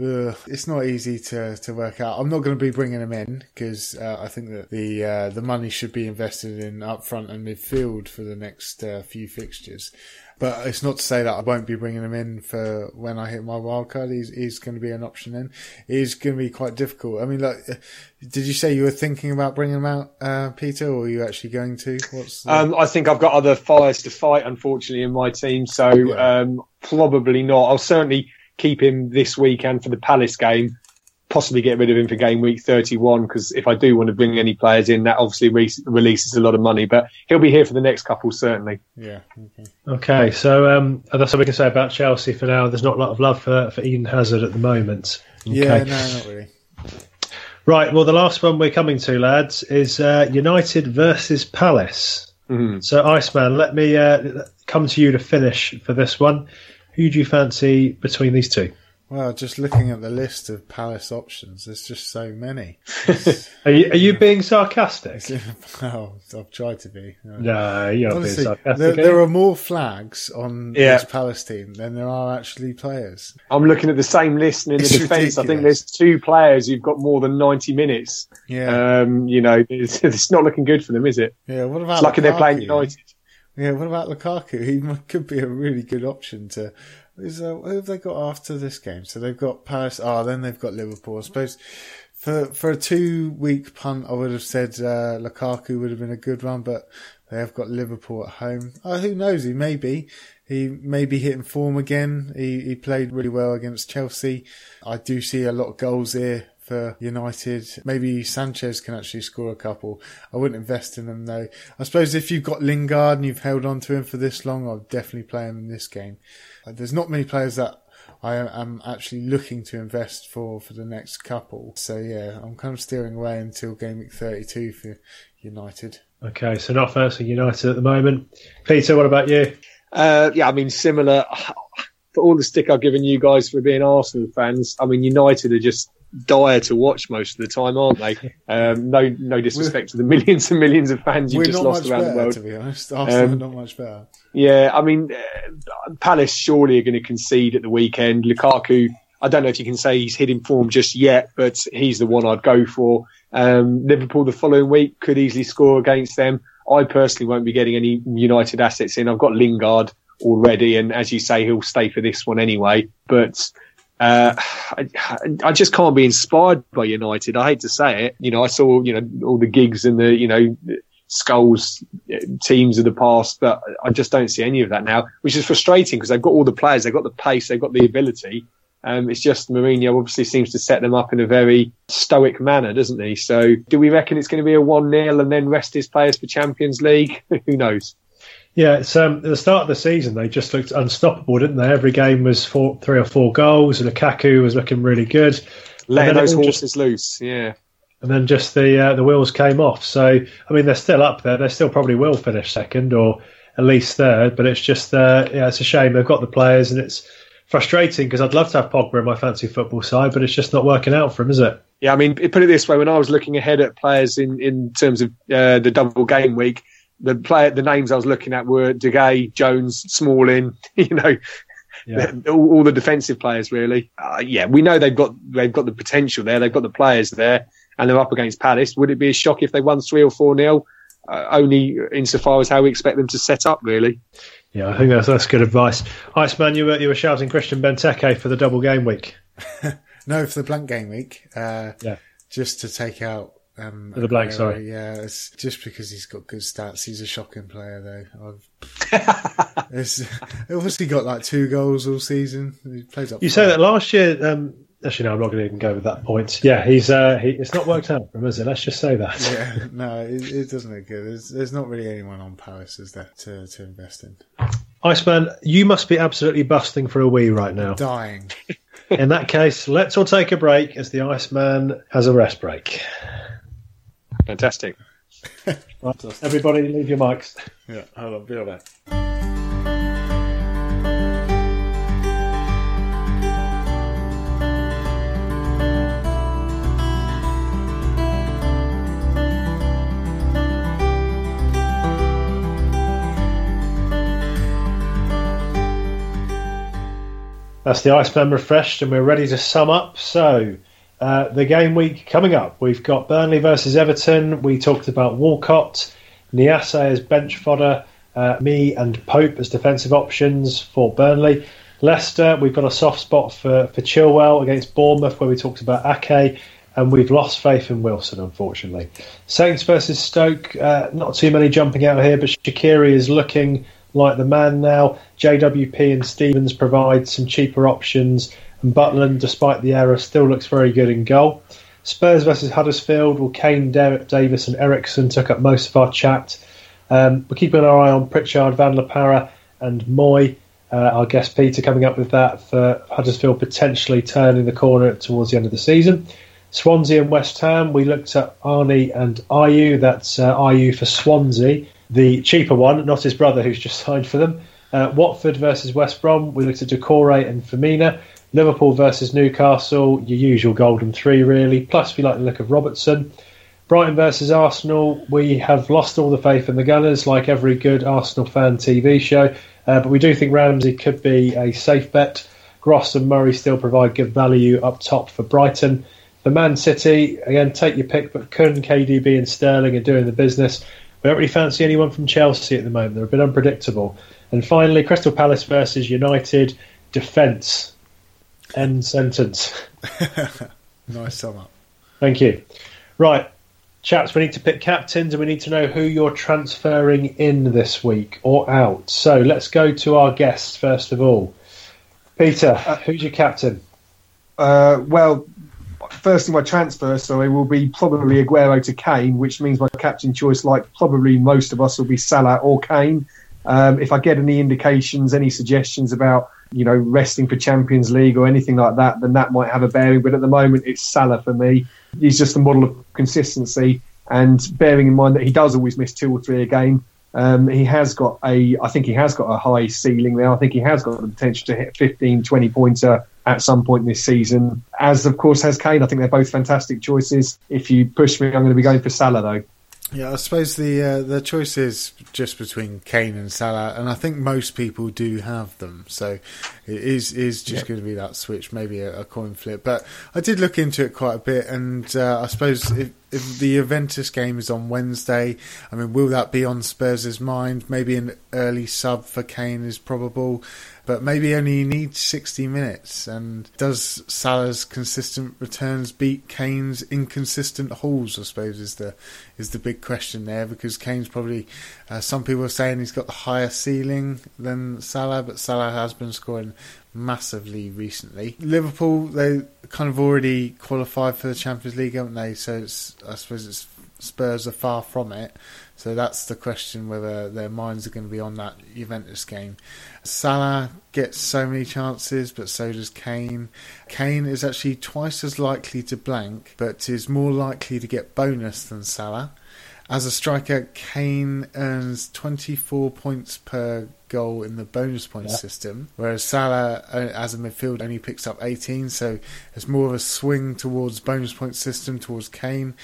ugh, it's not easy to, to work out. I'm not going to be bringing them in because uh, I think that the uh, the money should be invested in upfront and midfield for the next uh, few fixtures. But it's not to say that I won't be bringing him in for when I hit my wild card. He's, he's going to be an option in. He's going to be quite difficult. I mean, like, uh, did you say you were thinking about bringing him out, uh, Peter, or are you actually going to? What's the... Um, I think I've got other fires to fight, unfortunately, in my team. So Yeah. um, probably not. I'll certainly keep him this weekend for the Palace game. possibly get rid of him for game week 31 because if I do want to bring any players in, that obviously re- releases a lot of money. But he'll be here for the next couple, certainly. Yeah. Okay. Okay, so um, that's all we can say about Chelsea for now. There's not a lot of love for, for Eden Hazard at the moment. Okay. Yeah, no, not really. Right, well, the last one we're coming to, lads, is uh, United versus Palace. Mhm. So, Iceman, let me uh, come to you to finish for this one. Who do you fancy between these two? Well, just looking at the list of Palace options, there's just so many. Are you, are you being sarcastic? well, I've tried to be. No, you're not being sarcastic. there, are there are more flags on Yeah. this Palace team than there are actually players. I'm looking at the same list, and in the defence, I think there's two players who've got more than 90 minutes. Yeah, Um, you know, it's, it's not looking good for them, is it? yeah. What about It's lucky they're playing United. Yeah, what about Lukaku? He could be a really good option to. Is uh, who have they got after this game? So they've got Paris. Oh, then they've got Liverpool. I suppose for for a two week punt, I would have said uh, Lukaku would have been a good one, but they have got Liverpool at home. Oh, who knows? He may be. He may be hitting form again. He he played really well against Chelsea. I do see a lot of goals here for United. Maybe Sanchez can actually score a couple. I wouldn't invest in them though. I suppose if you've got Lingard and you've held on to him for this long, I'll definitely play him in this game. Uh, There's not many players that I am actually looking to invest for for the next couple. So yeah, I'm kind of steering away until game week 32 for United. Okay, so not fancy United at the moment. Peter, what about you? Uh, yeah, I mean, similar. For all the stick I've given you guys for being Arsenal fans, I mean, United are just dire to watch most of the time, aren't they? Um, no, no disrespect to the millions and millions of fans you've just lost around better, the world. to be honest. Arsenal Um, not much better. Yeah, I mean, uh, Palace surely are going to concede at the weekend. Lukaku, I don't know if you can say he's hitting form just yet, but he's the one I'd go for. Um, Liverpool the following week could easily score against them. I personally won't be getting any United assets in. I've got Lingard already, and as you say, he'll stay for this one anyway. But uh, I, I just can't be inspired by United. I hate to say it. You know, I saw you know all the gigs and the you know skulls uh, teams of the past, but I just don't see any of that now, which is frustrating because they've got all the players, they've got the pace, they've got the ability. Um, it's just Mourinho obviously seems to set them up in a very stoic manner, doesn't he? So, do we reckon it's going to be a one 0 and then rest his players for Champions League? Who knows? Yeah, it's um, at the start of the season they just looked unstoppable, didn't they? Every game was four, three or four goals. And Lukaku was looking really good, Letting those horses loose, yeah. and then just the uh, the wheels came off. So I mean, they're still up there. They still probably will finish second or at least third. But it's just uh, yeah, it's a shame they've got the players, and it's frustrating because I'd love to have Pogba in my fancy football side, but it's just not working out for him, is it? Yeah, I mean, put it this way: when I was looking ahead at players in, in terms of uh, the double game week, the player, the names I was looking at were De Gea, Jones, Smalling. You know, Yeah. all, all the defensive players really. Uh, yeah, we know they've got they've got the potential there. They've got the players there, and they're up against Palace. Would it be a shock if they won three or four nil? Uh, only insofar as how we expect them to set up, really. Yeah, I think that's that's good advice. Iceman, you were you were shouting Christian Benteke for the double game week. No, for the blank game week. Uh, Yeah. Just to take out. Um, For the blank, Aguero, sorry. Yeah, it's just because he's got good stats. He's a shocking player, though. I've, it's, obviously got like two goals all season. He plays up. You say that last year. Um, actually, no, I'm not going to even go with that point. Yeah, he's uh, he, it's not worked out for him, is it? Let's just say that. Yeah, no, it, it doesn't look good. There's, there's not really anyone on Palace, is there, to, to invest in? Iceman, you must be absolutely busting for a wee right now. Dying. In that case, let's all take a break as the Iceman has a rest break. Fantastic. Right, everybody, leave your mics. Yeah, hold on, be right back. That's the Iceman refreshed, and we're ready to sum up. So, uh, the game week coming up, we've got Burnley versus Everton. We talked about Walcott, Niasse as bench fodder, uh, Mee and Pope as defensive options for Burnley. Leicester, we've got a soft spot for, for Chilwell against Bournemouth, where we talked about Ake, and we've lost faith in Wilson, unfortunately. Saints versus Stoke, uh, not too many jumping out here, but Shaqiri is looking like the man now. JWP and Stephens provide some cheaper options, And Butland, despite the error, still looks very good in goal. Spurs versus Huddersfield. Well, Kane, Derek Davies, and Eriksen took up most of our chat. Um, we're keeping our eye on Pritchard, Van La Parra, and Mooy. Uh, our guest Peter coming up with that for Huddersfield potentially turning the corner towards the end of the season. Swansea and West Ham, we looked at Arnie and Ayew. That's uh, Ayew for Swansea, the cheaper one, not his brother who's just signed for them. Uh, Watford versus West Brom, we looked at Doucouré and Femenía. Liverpool versus Newcastle, your usual golden three, really. Plus, we like the look of Robertson. Brighton versus Arsenal, we have lost all the faith in the Gunners, like every good Arsenal fan TV show. Uh, but we do think Ramsey could be a safe bet. Gross and Murray still provide good value up top for Brighton. For Man City, again, take your pick, but Kun, KDB, and Sterling are doing the business. We don't really fancy anyone from Chelsea at the moment. They're a bit unpredictable. And finally, Crystal Palace versus United defence. End sentence. nice sum up. Thank you. Right, chaps, we need to pick captains and we need to know who you're transferring in this week or out. So let's go to our guests first of all. Peter, uh, who's your captain? Uh, well, firstly, my transfer, so it will be probably Aguero to Kane, which means my captain choice, like probably most of us, will be Salah or Kane. Um, if I get any indications, any suggestions about you know resting for Champions League or anything like that, then that might have a bearing. But at the moment, it's Salah for me. He's just a model of consistency, and bearing in mind that he does always miss two or three a game. Um, he has got a, I think he has got a high ceiling there. I think he has got the potential to hit 15, 20 pointer at some point this season. As of course has Kane. I think they're both fantastic choices. If you push me, I'm going to be going for Salah though. Yeah, I suppose the uh, the choice is just between Kane and Salah, and I think most people do have them. So it is is just yep. going to be that switch, maybe a, a, coin flip. But I did look into it quite a bit, and uh, I suppose if, if the Juventus game is on Wednesday, I mean, will that be on Spurs' mind? Maybe an early sub for Kane is probable but maybe only needs 60 minutes. And does Salah's consistent returns beat Kane's inconsistent hauls? I suppose is the is the big question there because Kane's probably uh, some people are saying he's got the higher ceiling than Salah, but Salah has been scoring massively recently. Liverpool they kind of already qualified for the Champions League, haven't they? So I suppose it's Spurs are far from it. So that's the question whether their minds are going to be on that Juventus game. Salah gets so many chances, but so does Kane. Kane is actually twice as likely to blank, but is more likely to get bonus than Salah. As a striker, Kane earns 24 points per goal in the bonus point yeah. system, whereas Salah, uh, as a midfield, only picks up 18. So it's more of a swing towards bonus point system towards Kane.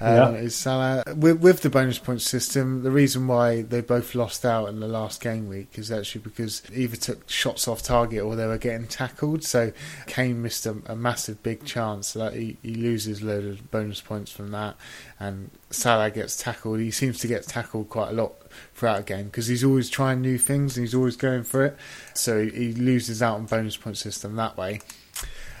Yeah. Is Salah with, with the bonus point system? The reason why they both lost out in the last game week is actually because either took shots off target or they were getting tackled. So Kane missed a, a massive big chance so that he, he loses a load of bonus points from that, and Salah gets tackled. He seems to get tackled quite a lot throughout a game because he's always trying new things and he's always going for it. So he loses out on bonus point system that way.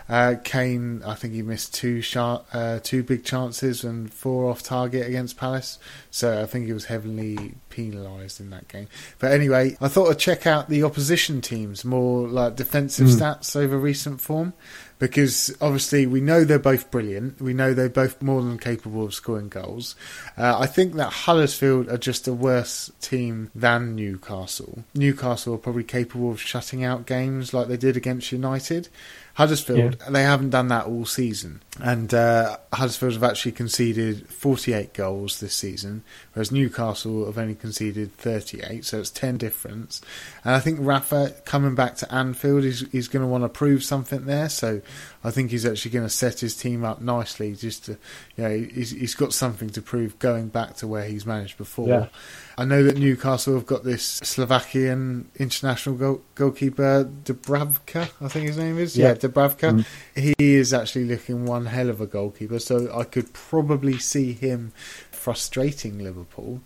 Uh, Kane, I think he missed two uh, two big chances and four off target against Palace. So I think he was heavily penalised in that game. But anyway, I thought I'd check out the opposition teams more like defensive mm. stats over recent form because obviously we know they're both brilliant. We know they're both more than capable of scoring goals. Uh, I think that Huddersfield are just a worse team than Newcastle. Newcastle are probably capable of shutting out games like they did against United. Huddersfield, yeah. they haven't done that all season. And uh, Huddersfield have actually conceded 48 goals this season, whereas Newcastle have only conceded 38, so it's 10 difference. And I think Rafa coming back to Anfield, he's, he's going to want to prove something there. So I think he's actually going to set his team up nicely just to, you know, he's, he's got something to prove going back to where he's managed before. Yeah. I know that Newcastle have got this Slovakian international goal, goalkeeper, Dubravka, I think his name is. Yeah, yeah Dubravka. Mm. He is actually looking one hell of a goalkeeper, so I could probably see him frustrating Liverpool.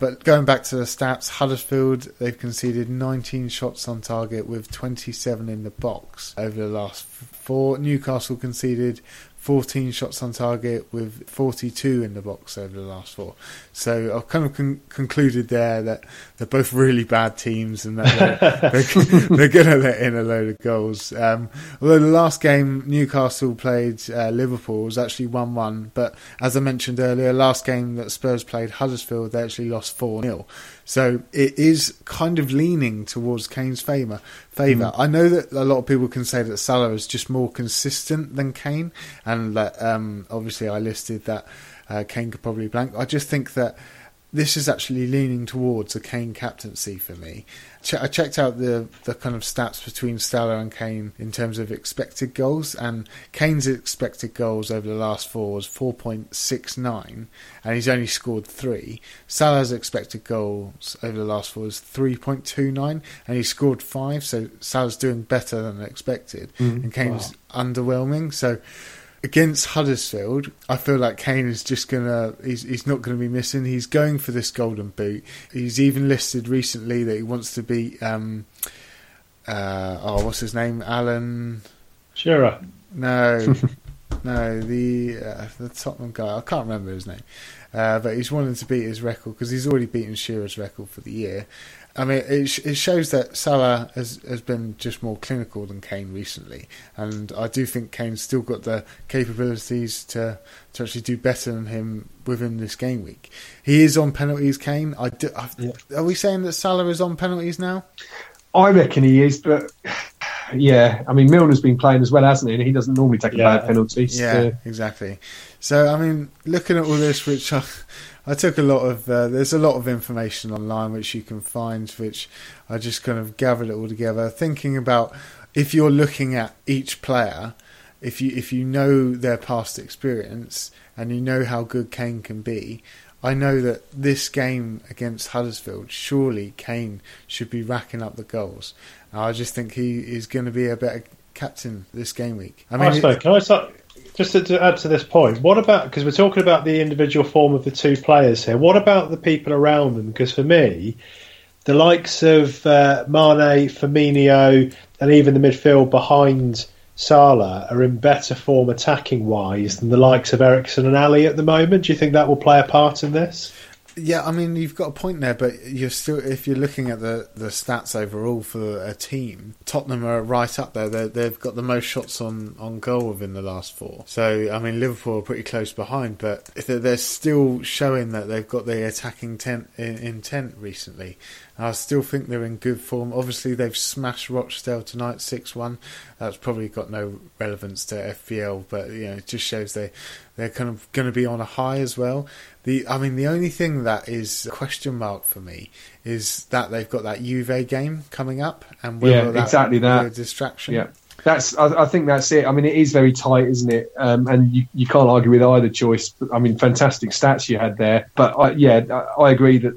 But going back to the stats, Huddersfield, they've conceded 19 shots on target with 27 in the box over the last four. Newcastle conceded 14 shots on target with 42 in the box over the last four. So I've kind of con- concluded there that they're both really bad teams and that they're, they're, they're going to let in a load of goals. Um, although the last game Newcastle played uh, Liverpool was actually 1 1, but as I mentioned earlier, last game that Spurs played Huddersfield, they actually lost 4 0. So it is kind of leaning towards Kane's favour. Favour. Mm. I know that a lot of people can say that Salah is just more consistent than Kane, and that um, obviously I listed that uh, Kane could probably blank. I just think that this is actually leaning towards a Kane captaincy for me. I checked out the the kind of stats between Salah and Kane in terms of expected goals, and Kane's expected goals over the last four was 4.69, and he's only scored three. Salah's expected goals over the last four is 3.29, and he scored five, so Salah's doing better than expected, mm, and Kane's wow. underwhelming. So against Huddersfield, I feel like Kane is just gonna he's he's not gonna be missing. He's going for this golden boot. He's even listed recently that he wants to beat um uh oh what's his name? Alan Shearer. No. no, the uh, the Tottenham guy. I can't remember his name. Uh, but he's wanting to beat his record because he's already beaten Shearer's record for the year. I mean, it, it shows that Salah has, has been just more clinical than Kane recently, and I do think Kane's still got the capabilities to to actually do better than him within this game week. He is on penalties, Kane. I do, yeah. Are we saying that Salah is on penalties now? I reckon he is, but yeah, I mean Milner's been playing as well, hasn't he? And he doesn't normally take a yeah. bad penalty. Yeah, so. exactly. So I mean, looking at all this, which I, I took a lot of. Uh, there's a lot of information online which you can find, which I just kind of gathered it all together, thinking about if you're looking at each player, if you if you know their past experience and you know how good Kane can be, I know that this game against Huddersfield, surely Kane should be racking up the goals. I just think he is going to be a better captain this game week. I mean, I can I start? Just to, to, add to this point, what about because we're talking about the individual form of the two players here? What about the people around them? Because for me, the likes of uh, Mane, Firmino, and even the midfield behind Salah are in better form attacking wise than the likes of Eriksen and Alli at the moment. Do you think that will play a part in this? Yeah, I mean you've got a point there, but you're still if you're looking at the, the stats overall for a team, Tottenham are right up there. they have got the most shots on, on goal within the last four. So I mean Liverpool are pretty close behind, but they're, still showing that they've got the attacking tent, intent recently. I still think they're in good form. Obviously, they've smashed Rochdale tonight, six-one. That's probably got no relevance to FPL, but you know, it just shows they they're kind of going to be on a high as well. The I mean, the only thing that is a question mark for me is that they've got that Juve game coming up, and whether yeah, that exactly that a distraction. Yeah. That's. I, I, think that's it. I mean, it is very tight, isn't it? Um, and you, you can't argue with either choice. I mean, fantastic stats you had there. But I, yeah, I, I agree that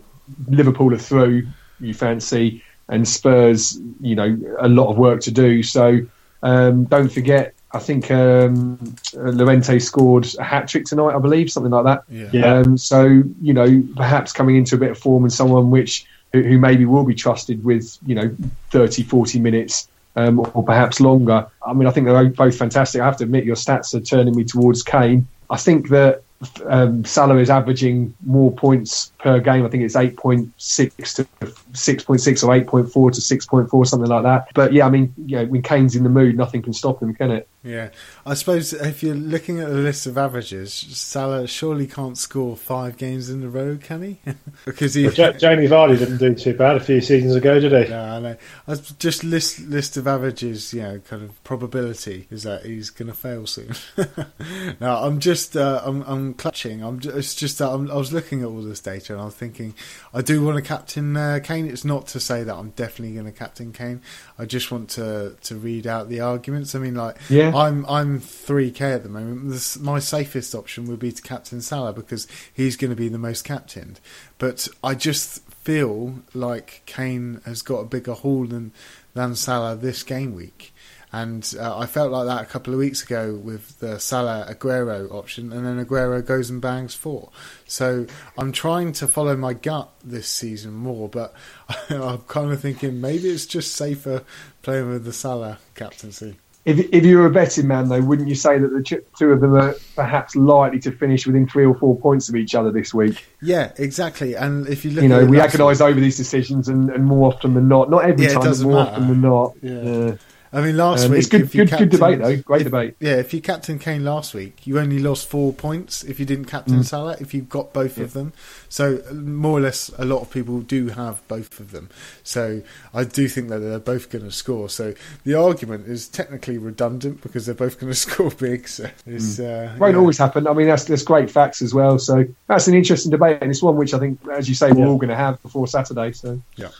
Liverpool are through you fancy, and Spurs, you know, a lot of work to do. So um, don't forget, I think um, Llorente scored a hat trick tonight, I believe, something like that. Yeah. yeah. Um, so you know, perhaps coming into a bit of form and someone which who, who maybe will be trusted with you know 30, 40 minutes. Um, or perhaps longer. I mean, I think they're both fantastic. I have to admit, your stats are turning me towards Kane. I think that um, Salah is averaging more points per game. I think it's 8.6 to 6.6 or 8.4 to 6.4, something like that. But yeah, I mean, you know, when Kane's in the mood, nothing can stop him, can it? Yeah, I suppose if you're looking at the list of averages, Salah surely can't score five games in a row, can he? because he well, J- Jamie Vardy didn't do too bad a few seasons ago, did he? No, I know. I just list list of averages, you know, kind of probability is that he's going to fail soon. no, I'm just uh, I'm I'm clutching. I'm just, it's just that I'm, i was looking at all this data and I was thinking I do want to captain uh, Kane. It's not to say that I'm definitely going to captain Kane. I just want to to read out the arguments. I mean, like yeah I'm I'm three k at the moment. This, my safest option would be to captain Salah because he's going to be the most captained. But I just feel like Kane has got a bigger haul than than Salah this game week. And uh, I felt like that a couple of weeks ago with the Salah Aguero option, and then Aguero goes and bangs four. So I'm trying to follow my gut this season more, but I'm kind of thinking maybe it's just safer playing with the Salah captaincy. if, if you were a betting man, though, wouldn't you say that the two of them are perhaps likely to finish within three or four points of each other this week? Yeah, exactly. And if you look, you know, we agonise over these decisions, and, and, more often than not, not every yeah, time, but more matter. often than not. Yeah. I mean, last um, week it's good, good, captain, good debate though. Great if, debate. Yeah, if you captain Kane last week, you only lost four points if you didn't captain mm. Salah. If you got both yeah. of them, so more or less, a lot of people do have both of them. So I do think that they're both going to score. So the argument is technically redundant because they're both going to score big. So it's mm. uh, won't yeah. always happen. I mean, that's that's great facts as well. So that's an interesting debate, and it's one which I think, as you say, we're yeah. all going to have before Saturday. So yeah,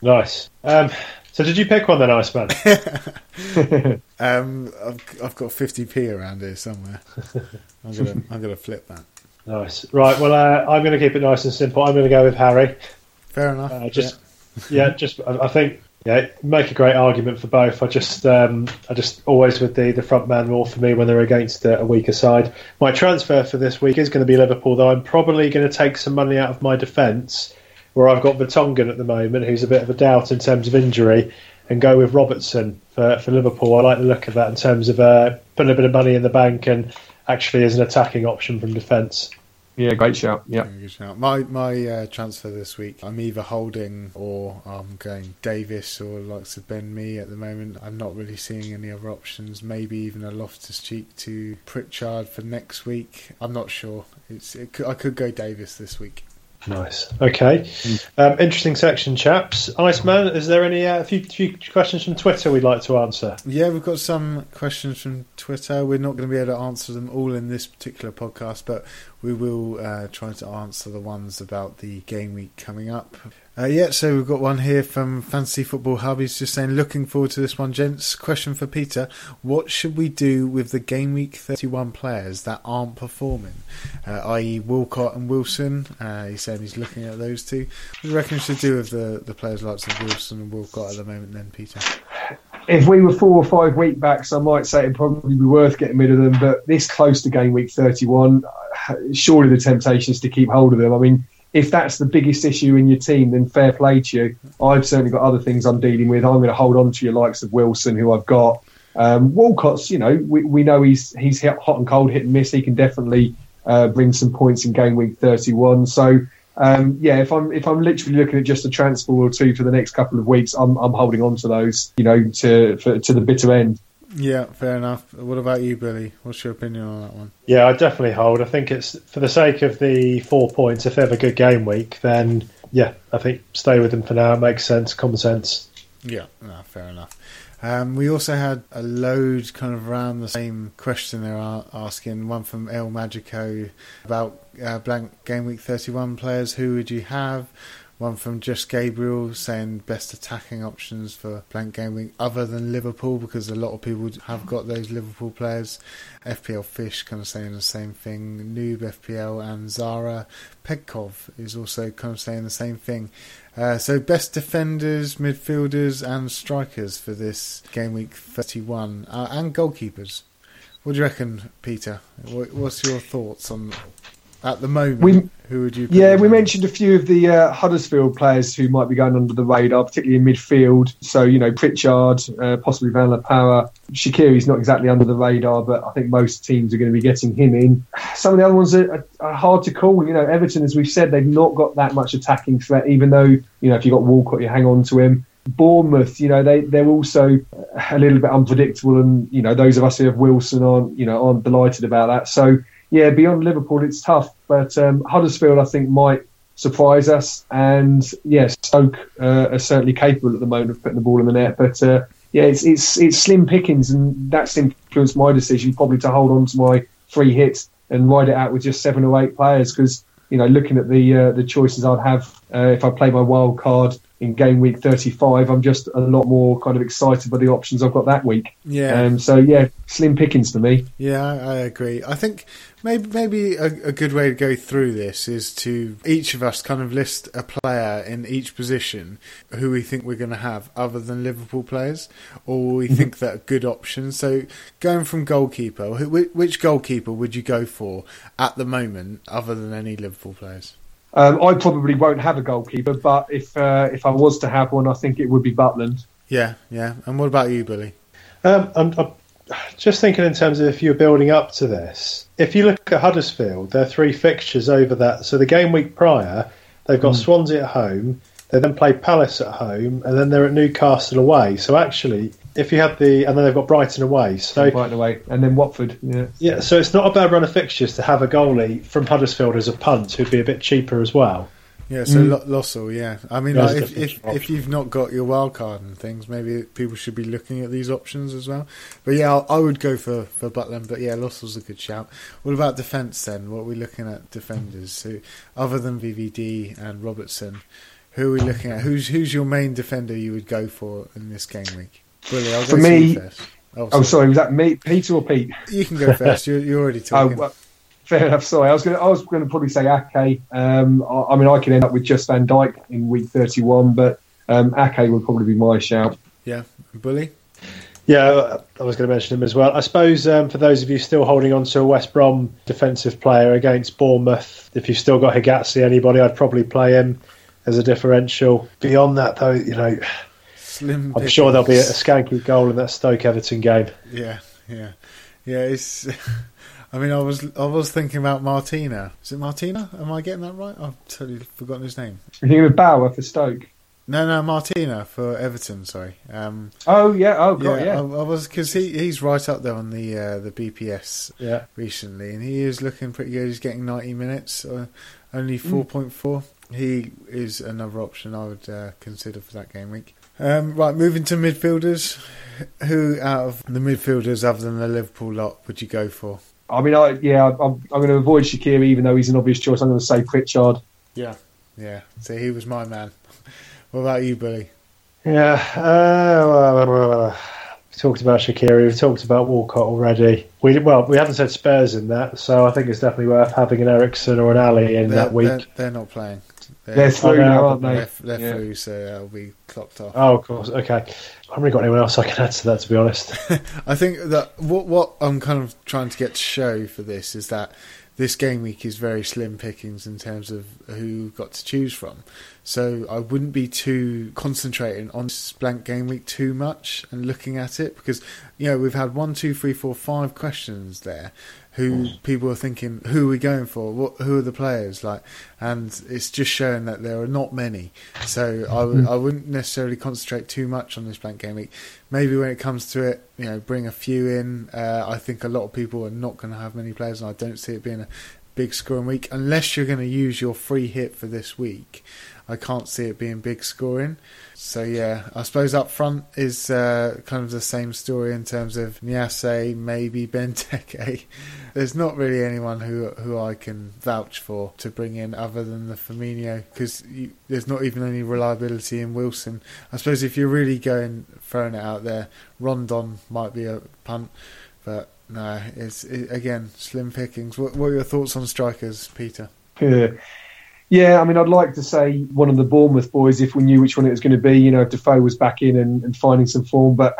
nice. Um, so did you pick one then, Iceman? um, I've, I've got 50p around here somewhere. I'm gonna I'm gonna flip that. Nice. Right. Well, uh, I'm going to keep it nice and simple. I'm going to go with Harry. Fair enough. Uh, just yeah. yeah, just I, I think yeah, make a great argument for both. I just, um, I just always with the the front man more for me when they're against a, a, weaker side. My transfer for this week is going to be Liverpool, though. I'm probably going to take some money out of my defence where I've got Vertonghen at the moment, who's a bit of a doubt in terms of injury, and go with Robertson for, for Liverpool. I like the look of that in terms of uh, putting a bit of money in the bank and actually as an attacking option from defence. Yeah, great shout. Yeah, good shout. My my uh, transfer this week, I'm either holding or I'm going Davies or likes of Ben Mee at the moment. I'm not really seeing any other options. Maybe even a Loftus Cheek to Pritchard for next week. I'm not sure. It's it could, I could go Davies this week. Nice. Okay. Um, interesting section, chaps. Iceman, is there any uh, a few, few questions from Twitter we'd like to answer? Yeah, we've got some questions from Twitter. We're not going to be able to answer them all in this particular podcast, but we will uh, try to answer the ones about the game week coming up. Uh, yeah, so we've got one here from Fantasy Football Hub. He's just saying, looking forward to this one, gents. Question for Peter: What should we do with the game week thirty-one players that aren't performing, uh, i.e., Walcott and Wilson? Uh, he's saying he's looking at those two. What do you reckon we should do with the the players like Wilson and Walcott at the moment, then, Peter? If we were four or five week backs, I might say it'd probably be worth getting rid of them. But this close to game week thirty-one, surely the temptation is to keep hold of them. I mean if that's the biggest issue in your team, then fair play to you. I've certainly got other things I'm dealing with. I'm going to hold on to your likes of Wilson, who I've got. Um, Walcott's, you know, we, we know he's he's hot and cold, hit and miss. He can definitely uh, bring some points in game week 31. So um, yeah, if I'm if I'm literally looking at just a transfer or two for the next couple of weeks, I'm I'm holding on to those, you know, to for, to the bitter end. Yeah, fair enough. What about you, Billy? What's your opinion on that one? Yeah, I definitely hold. I think it's for the sake of the four points. If they have a good game week, then yeah, I think stay with them for now. It makes sense, common sense. Yeah, no, fair enough. Um, we also had a load kind of around the same question they're asking. One from El Magico about uh, blank game week 31 players. Who would you have? One from Just Gabriel saying best attacking options for blank game week other than Liverpool because a lot of people have got those Liverpool players. FPL Fish kind of saying the same thing. Noob FPL and Zara Pegkov is also kind of saying the same thing. Uh, so best defenders, midfielders, and strikers for this game week 31, uh, and goalkeepers. What do you reckon, Peter? what's your thoughts on at the moment, we, who would you? yeah, we mentioned a few of the uh, Huddersfield players who might be going under the radar, particularly in midfield. So you know, Pritchard, uh, possibly Van La Parra. Shaqiri's not exactly under the radar, but I think most teams are going to be getting him in. Some of the other ones are, are, are hard to call. You know, Everton, as we've said, they've not got that much attacking threat. Even though you know, if you have got Walcott, you hang on to him. Bournemouth, you know, they they're also a little bit unpredictable, and you know, those of us who have Wilson aren't you know aren't delighted about that. So yeah, beyond Liverpool, it's tough. But um, Huddersfield, I think, might surprise us. And yeah, Stoke uh, are certainly capable at the moment of putting the ball in the net. But uh, yeah, it's it's it's slim pickings, and that's influenced my decision probably to hold on to my three hits and ride it out with just seven or eight players because you know looking at the uh, the choices I'd have uh, if I play my wild card in game week 35, I'm just a lot more kind of excited by the options I've got that week. Yeah. Um, so yeah, slim pickings for me. Yeah, I agree. I think maybe maybe a, a, good way to go through this is to each of us kind of list a player in each position who we think we're going to have other than Liverpool players, or we mm-hmm. think that are good options. So going from goalkeeper, which goalkeeper would you go for at the moment other than any Liverpool players? Um, I probably won't have a goalkeeper, but if uh, if I was to have one, I think it would be Butland. Yeah, yeah. And what about you, Billy? Um, I'm, I'm, just thinking in terms of if you're building up to this, if you look at Huddersfield, their three fixtures over that. So the game week prior, they've got mm. Swansea at home, they then play Palace at home, and then they're at Newcastle away. So actually, if you have the, and then they've got Brighton away. So Brighton away, and then Watford. Yeah. Yeah. So it's not a bad run of fixtures to have a goalie from Huddersfield as a punt, who'd be a bit cheaper as well. Yeah, so mm. Lössl, yeah. I mean, like, if if, if, you've not got your wild card and things, maybe people should be looking at these options as well. But yeah, I, I would go for for Butland. But yeah, Lössl's a good shout. What about defence then? What are we looking at defenders? So other than VVD and Robertson, who are we looking at? Who's who's your main defender you would go for in this game week? Brilliant. I'll go for me, first. Oh, oh sorry. oh, sorry. Was that me, Peter or Pete? You can go first. You're, you're already oh, talking. Oh, well, fair enough. Sorry, I was going. To, I was going to probably say Ake. Um, I, I, mean, I could end up with just Van Dijk in week 31, but um, Ake would probably be my shout. Yeah, Bully. Yeah, I was going to mention him as well. I suppose um, for those of you still holding on to a West Brom defensive player against Bournemouth, if you've still got Hegazi, anybody, I'd probably play him as a differential. Beyond that, though, you know, Slim I'm sure there'll be a, a skanky goal in that Stoke Everton game. Yeah, yeah, yeah. It's. I mean, I was I was thinking about Martina. Is it Martina? Am I getting that right? I've totally forgotten his name. You're thinking of Bauer for Stoke. No, no, Martina for Everton. Sorry. Um, oh yeah. Oh god. Yeah. yeah. I, I, was because he, he's right up there on the uh, the BPS. Yeah. Recently, and he is looking pretty good. He's getting ninety minutes. Uh, only four point mm. four he is another option I would uh, consider for that game week. Um, right, moving to midfielders. Who out of the midfielders, other than the Liverpool lot, would you go for? I mean, I, yeah, I'm, I'm going to avoid Shaqiri, even though he's an obvious choice. I'm going to say Pritchard. Yeah, yeah. So he was my man. What about you, Billy? Yeah, uh, we talked about Shaqiri. We've talked about Walcott already. We well, we haven't said Spurs in that, so I think it's definitely worth having an Eriksen or an Alli in they're, that week. They're, they're not playing. Uh, they're, oh, they're through now, aren't they? They're, they're yeah. through, so that'll be clocked off. Oh, of course. Okay. I haven't really got anyone else I can add to that, to be honest. I think that what what I'm kind of trying to get to show for this is that this game week is very slim pickings in terms of who got to choose from. So I wouldn't be too concentrating on this blank game week too much and looking at it because you know we've had one, two, three, four, five questions there, who people are thinking, who are we going for? What, who are the players like? And it's just showing that there are not many. So I w- I wouldn't necessarily concentrate too much on this blank game week. Maybe when it comes to it, you know, bring a few in. Uh, I think a lot of people are not going to have many players, and I don't see it being a big scoring week unless you're going to use your free hit for this week. I can't see it being big scoring. So yeah, I suppose up front is uh, kind of the same story in terms of Niasse, maybe Benteke. There's not really anyone who who I can vouch for to bring in other than the Firmino because there's not even any reliability in Wilson. I suppose if you're really going throwing it out there, Rondon might be a punt, but no, it's it, again slim pickings. What, what are your thoughts on strikers, Peter? Yeah. Yeah, I mean, I'd like to say one of the Bournemouth boys if we knew which one it was going to be. You know, if Defoe was back in and, and finding some form, but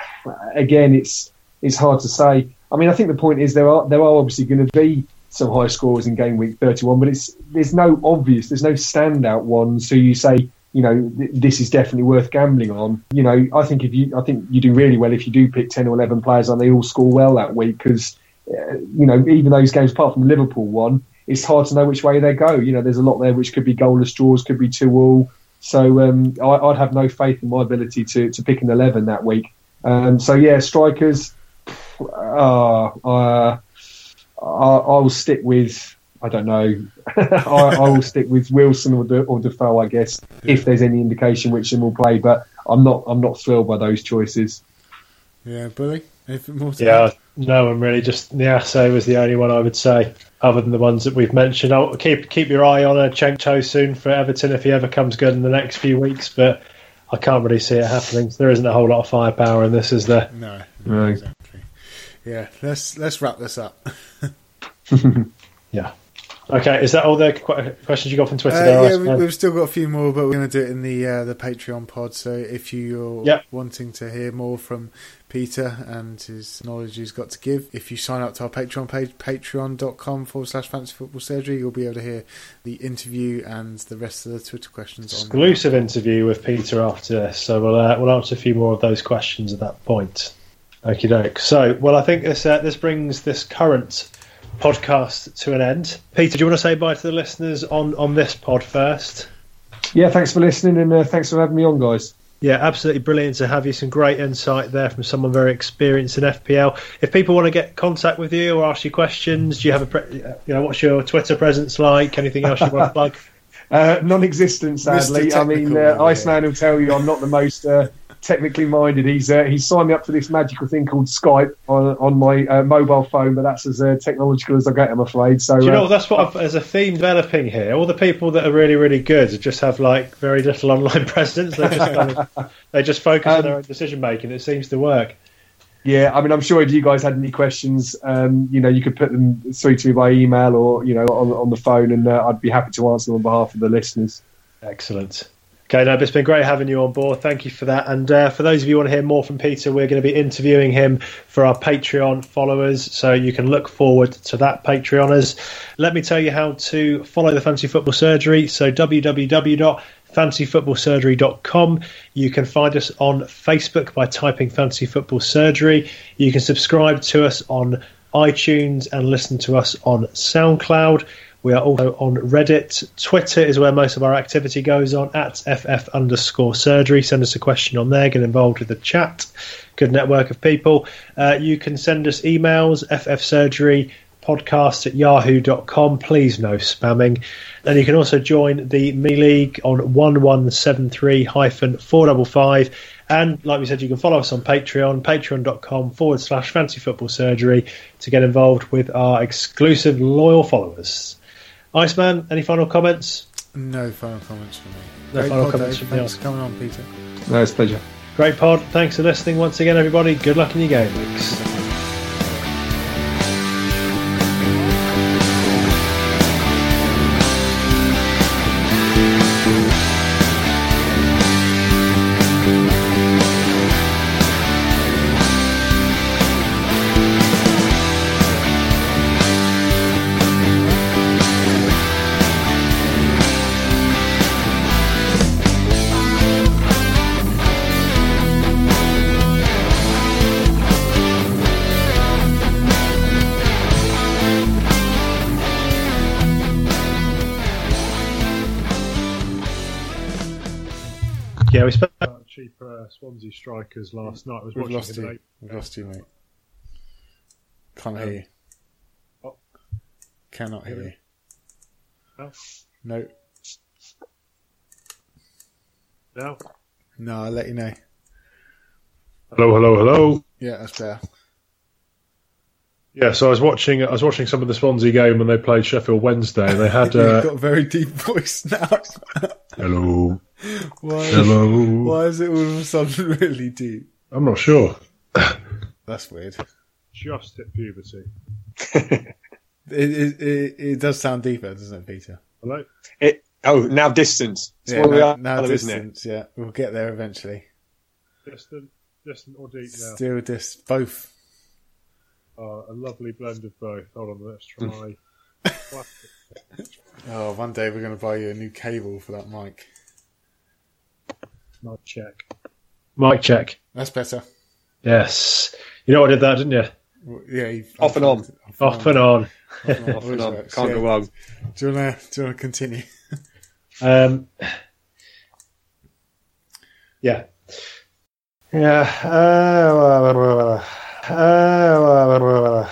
again, it's it's hard to say. I mean, I think the point is there are there are obviously going to be some high scores in game week 31, but it's there's no obvious, there's no standout ones. So you say, you know, th- this is definitely worth gambling on. You know, I think if you, I think you do really well if you do pick 10 or 11 players and they all score well that week because, uh, you know, even those games apart from Liverpool one, it's hard to know which way they go. You know, there's a lot there which could be goalless draws, could be two all. So um, I, would have no faith in my ability to, to pick an 11 that week. Um, so yeah, strikers. Uh, uh, I, will stick with. I don't know. I, I, will stick with Wilson or, De, or Defoe, I guess, yeah. if there's any indication which them will play. But I'm not. I'm not thrilled by those choices. Yeah, Billy. Anything more? yeah, add? No, I'm really just Niasse was the only one I would say other than the ones that we've mentioned. I'll keep keep your eye on a Cenk Tosun for Everton if he ever comes good in the next few weeks, but I can't really see it happening. There isn't a whole lot of firepower and this, is the No, no exactly. Yeah, let's let's wrap this up. yeah. Okay, is that all the questions you got from Twitter? Uh, there, yeah, we, have still got a few more, but we're going to do it in the uh, the Patreon pod. So if you're yep. wanting to hear more from Peter and his knowledge he's got to give. If you sign up to our Patreon page, patreon.com forward slash fantasy football surgery, you'll be able to hear the interview and the rest of the Twitter questions. Exclusive interview with Peter after this, so we'll, uh, we'll answer a few more of those questions at that point. Okie doke. So, well, I think this uh, this brings this current podcast to an end. Peter, do you want to say bye to the listeners on on this pod first? Yeah, thanks for listening and uh, thanks for having me on, guys. Yeah, absolutely brilliant to have you. Some great insight there from someone very experienced in FPL. If people want to get contact with you or ask you questions, do you have a, pre- you know, what's your Twitter presence like? Anything else you want to plug? Uh, non-existent, sadly. I mean, uh, Iceman will tell you I'm not the most uh, technically minded. He's uh, he's signed me up for this magical thing called Skype on on my uh, mobile phone, but that's as uh, technological as I get, I'm afraid. So Do you know that's what I've, there's a theme developing here. All the people that are really really good just have like very little online presence. They just kind of, they just focus um, on their own decision making. It seems to work. Yeah, I mean, I'm sure if you guys had any questions, um, you know, you could put them through to me by email or you know on on the phone, and uh, I'd be happy to answer them on behalf of the listeners. Excellent. Okay, no, it's been great having you on board. Thank you for that. And uh, for those of you who want to hear more from Peter, we're going to be interviewing him for our Patreon followers. So you can look forward to that, Patreoners. Let me tell you how to follow the Fantasy Football Surgery. So www.fantasyfootballsurgery.com. You can find us on Facebook by typing Fantasy Football Surgery. You can subscribe to us on iTunes and listen to us on SoundCloud. We are also on Reddit. Twitter is where most of our activity goes on at FF underscore surgery. Send us a question on there, get involved with the chat. Good network of people. Uh, you can send us emails, FF surgery podcast at yahoo.com. Please no spamming. And you can also join the Me League on 1173 455. And like we said, you can follow us on Patreon, patreon.com forward slash fancy football surgery to get involved with our exclusive loyal followers. Iceman, any final comments? No final comments from me. No Great final pod, comments Dave. from me. Thanks for coming on, Peter. No, it's a pleasure. Great pod. Thanks for listening once again, everybody. Good luck in your game weeks. Yeah, we spent cheaper uh, Swansea strikers last night. I was We've lost you. We've lost you, mate. Can't Um, hear you. oh. Cannot hear you. No? No. No. No, I'll let you know. Hello, hello, hello. Yeah, that's better. Yeah, so I was watching. I was watching some of the Swansea game when they played Sheffield Wednesday, and they had. You've Uh, got a very deep voice now. hello, why, hello. why is it all of a sudden really deep? I'm not sure. That's weird. Just hit puberty. It, it, it, it does sound deeper, doesn't it, Peter? Hello. It, oh, now distance. It's Yeah, what we now, are, now isn't it? distance. Yeah, we'll get there eventually. Distant, distant or deep now. Still, dis both. Oh, a lovely blend of both. Hold on, let's try. Oh, one day we're going to buy you a new cable for that mic. Mic check. Mic check. That's better. Yes. You know what I did that, didn't you? Well, Yeah, you've, Off and on. Off and on. Off and on. Off and on. Can't works, go yeah. wrong. Do you want to do you want to continue? Um, yeah. Yeah. Uh, uh,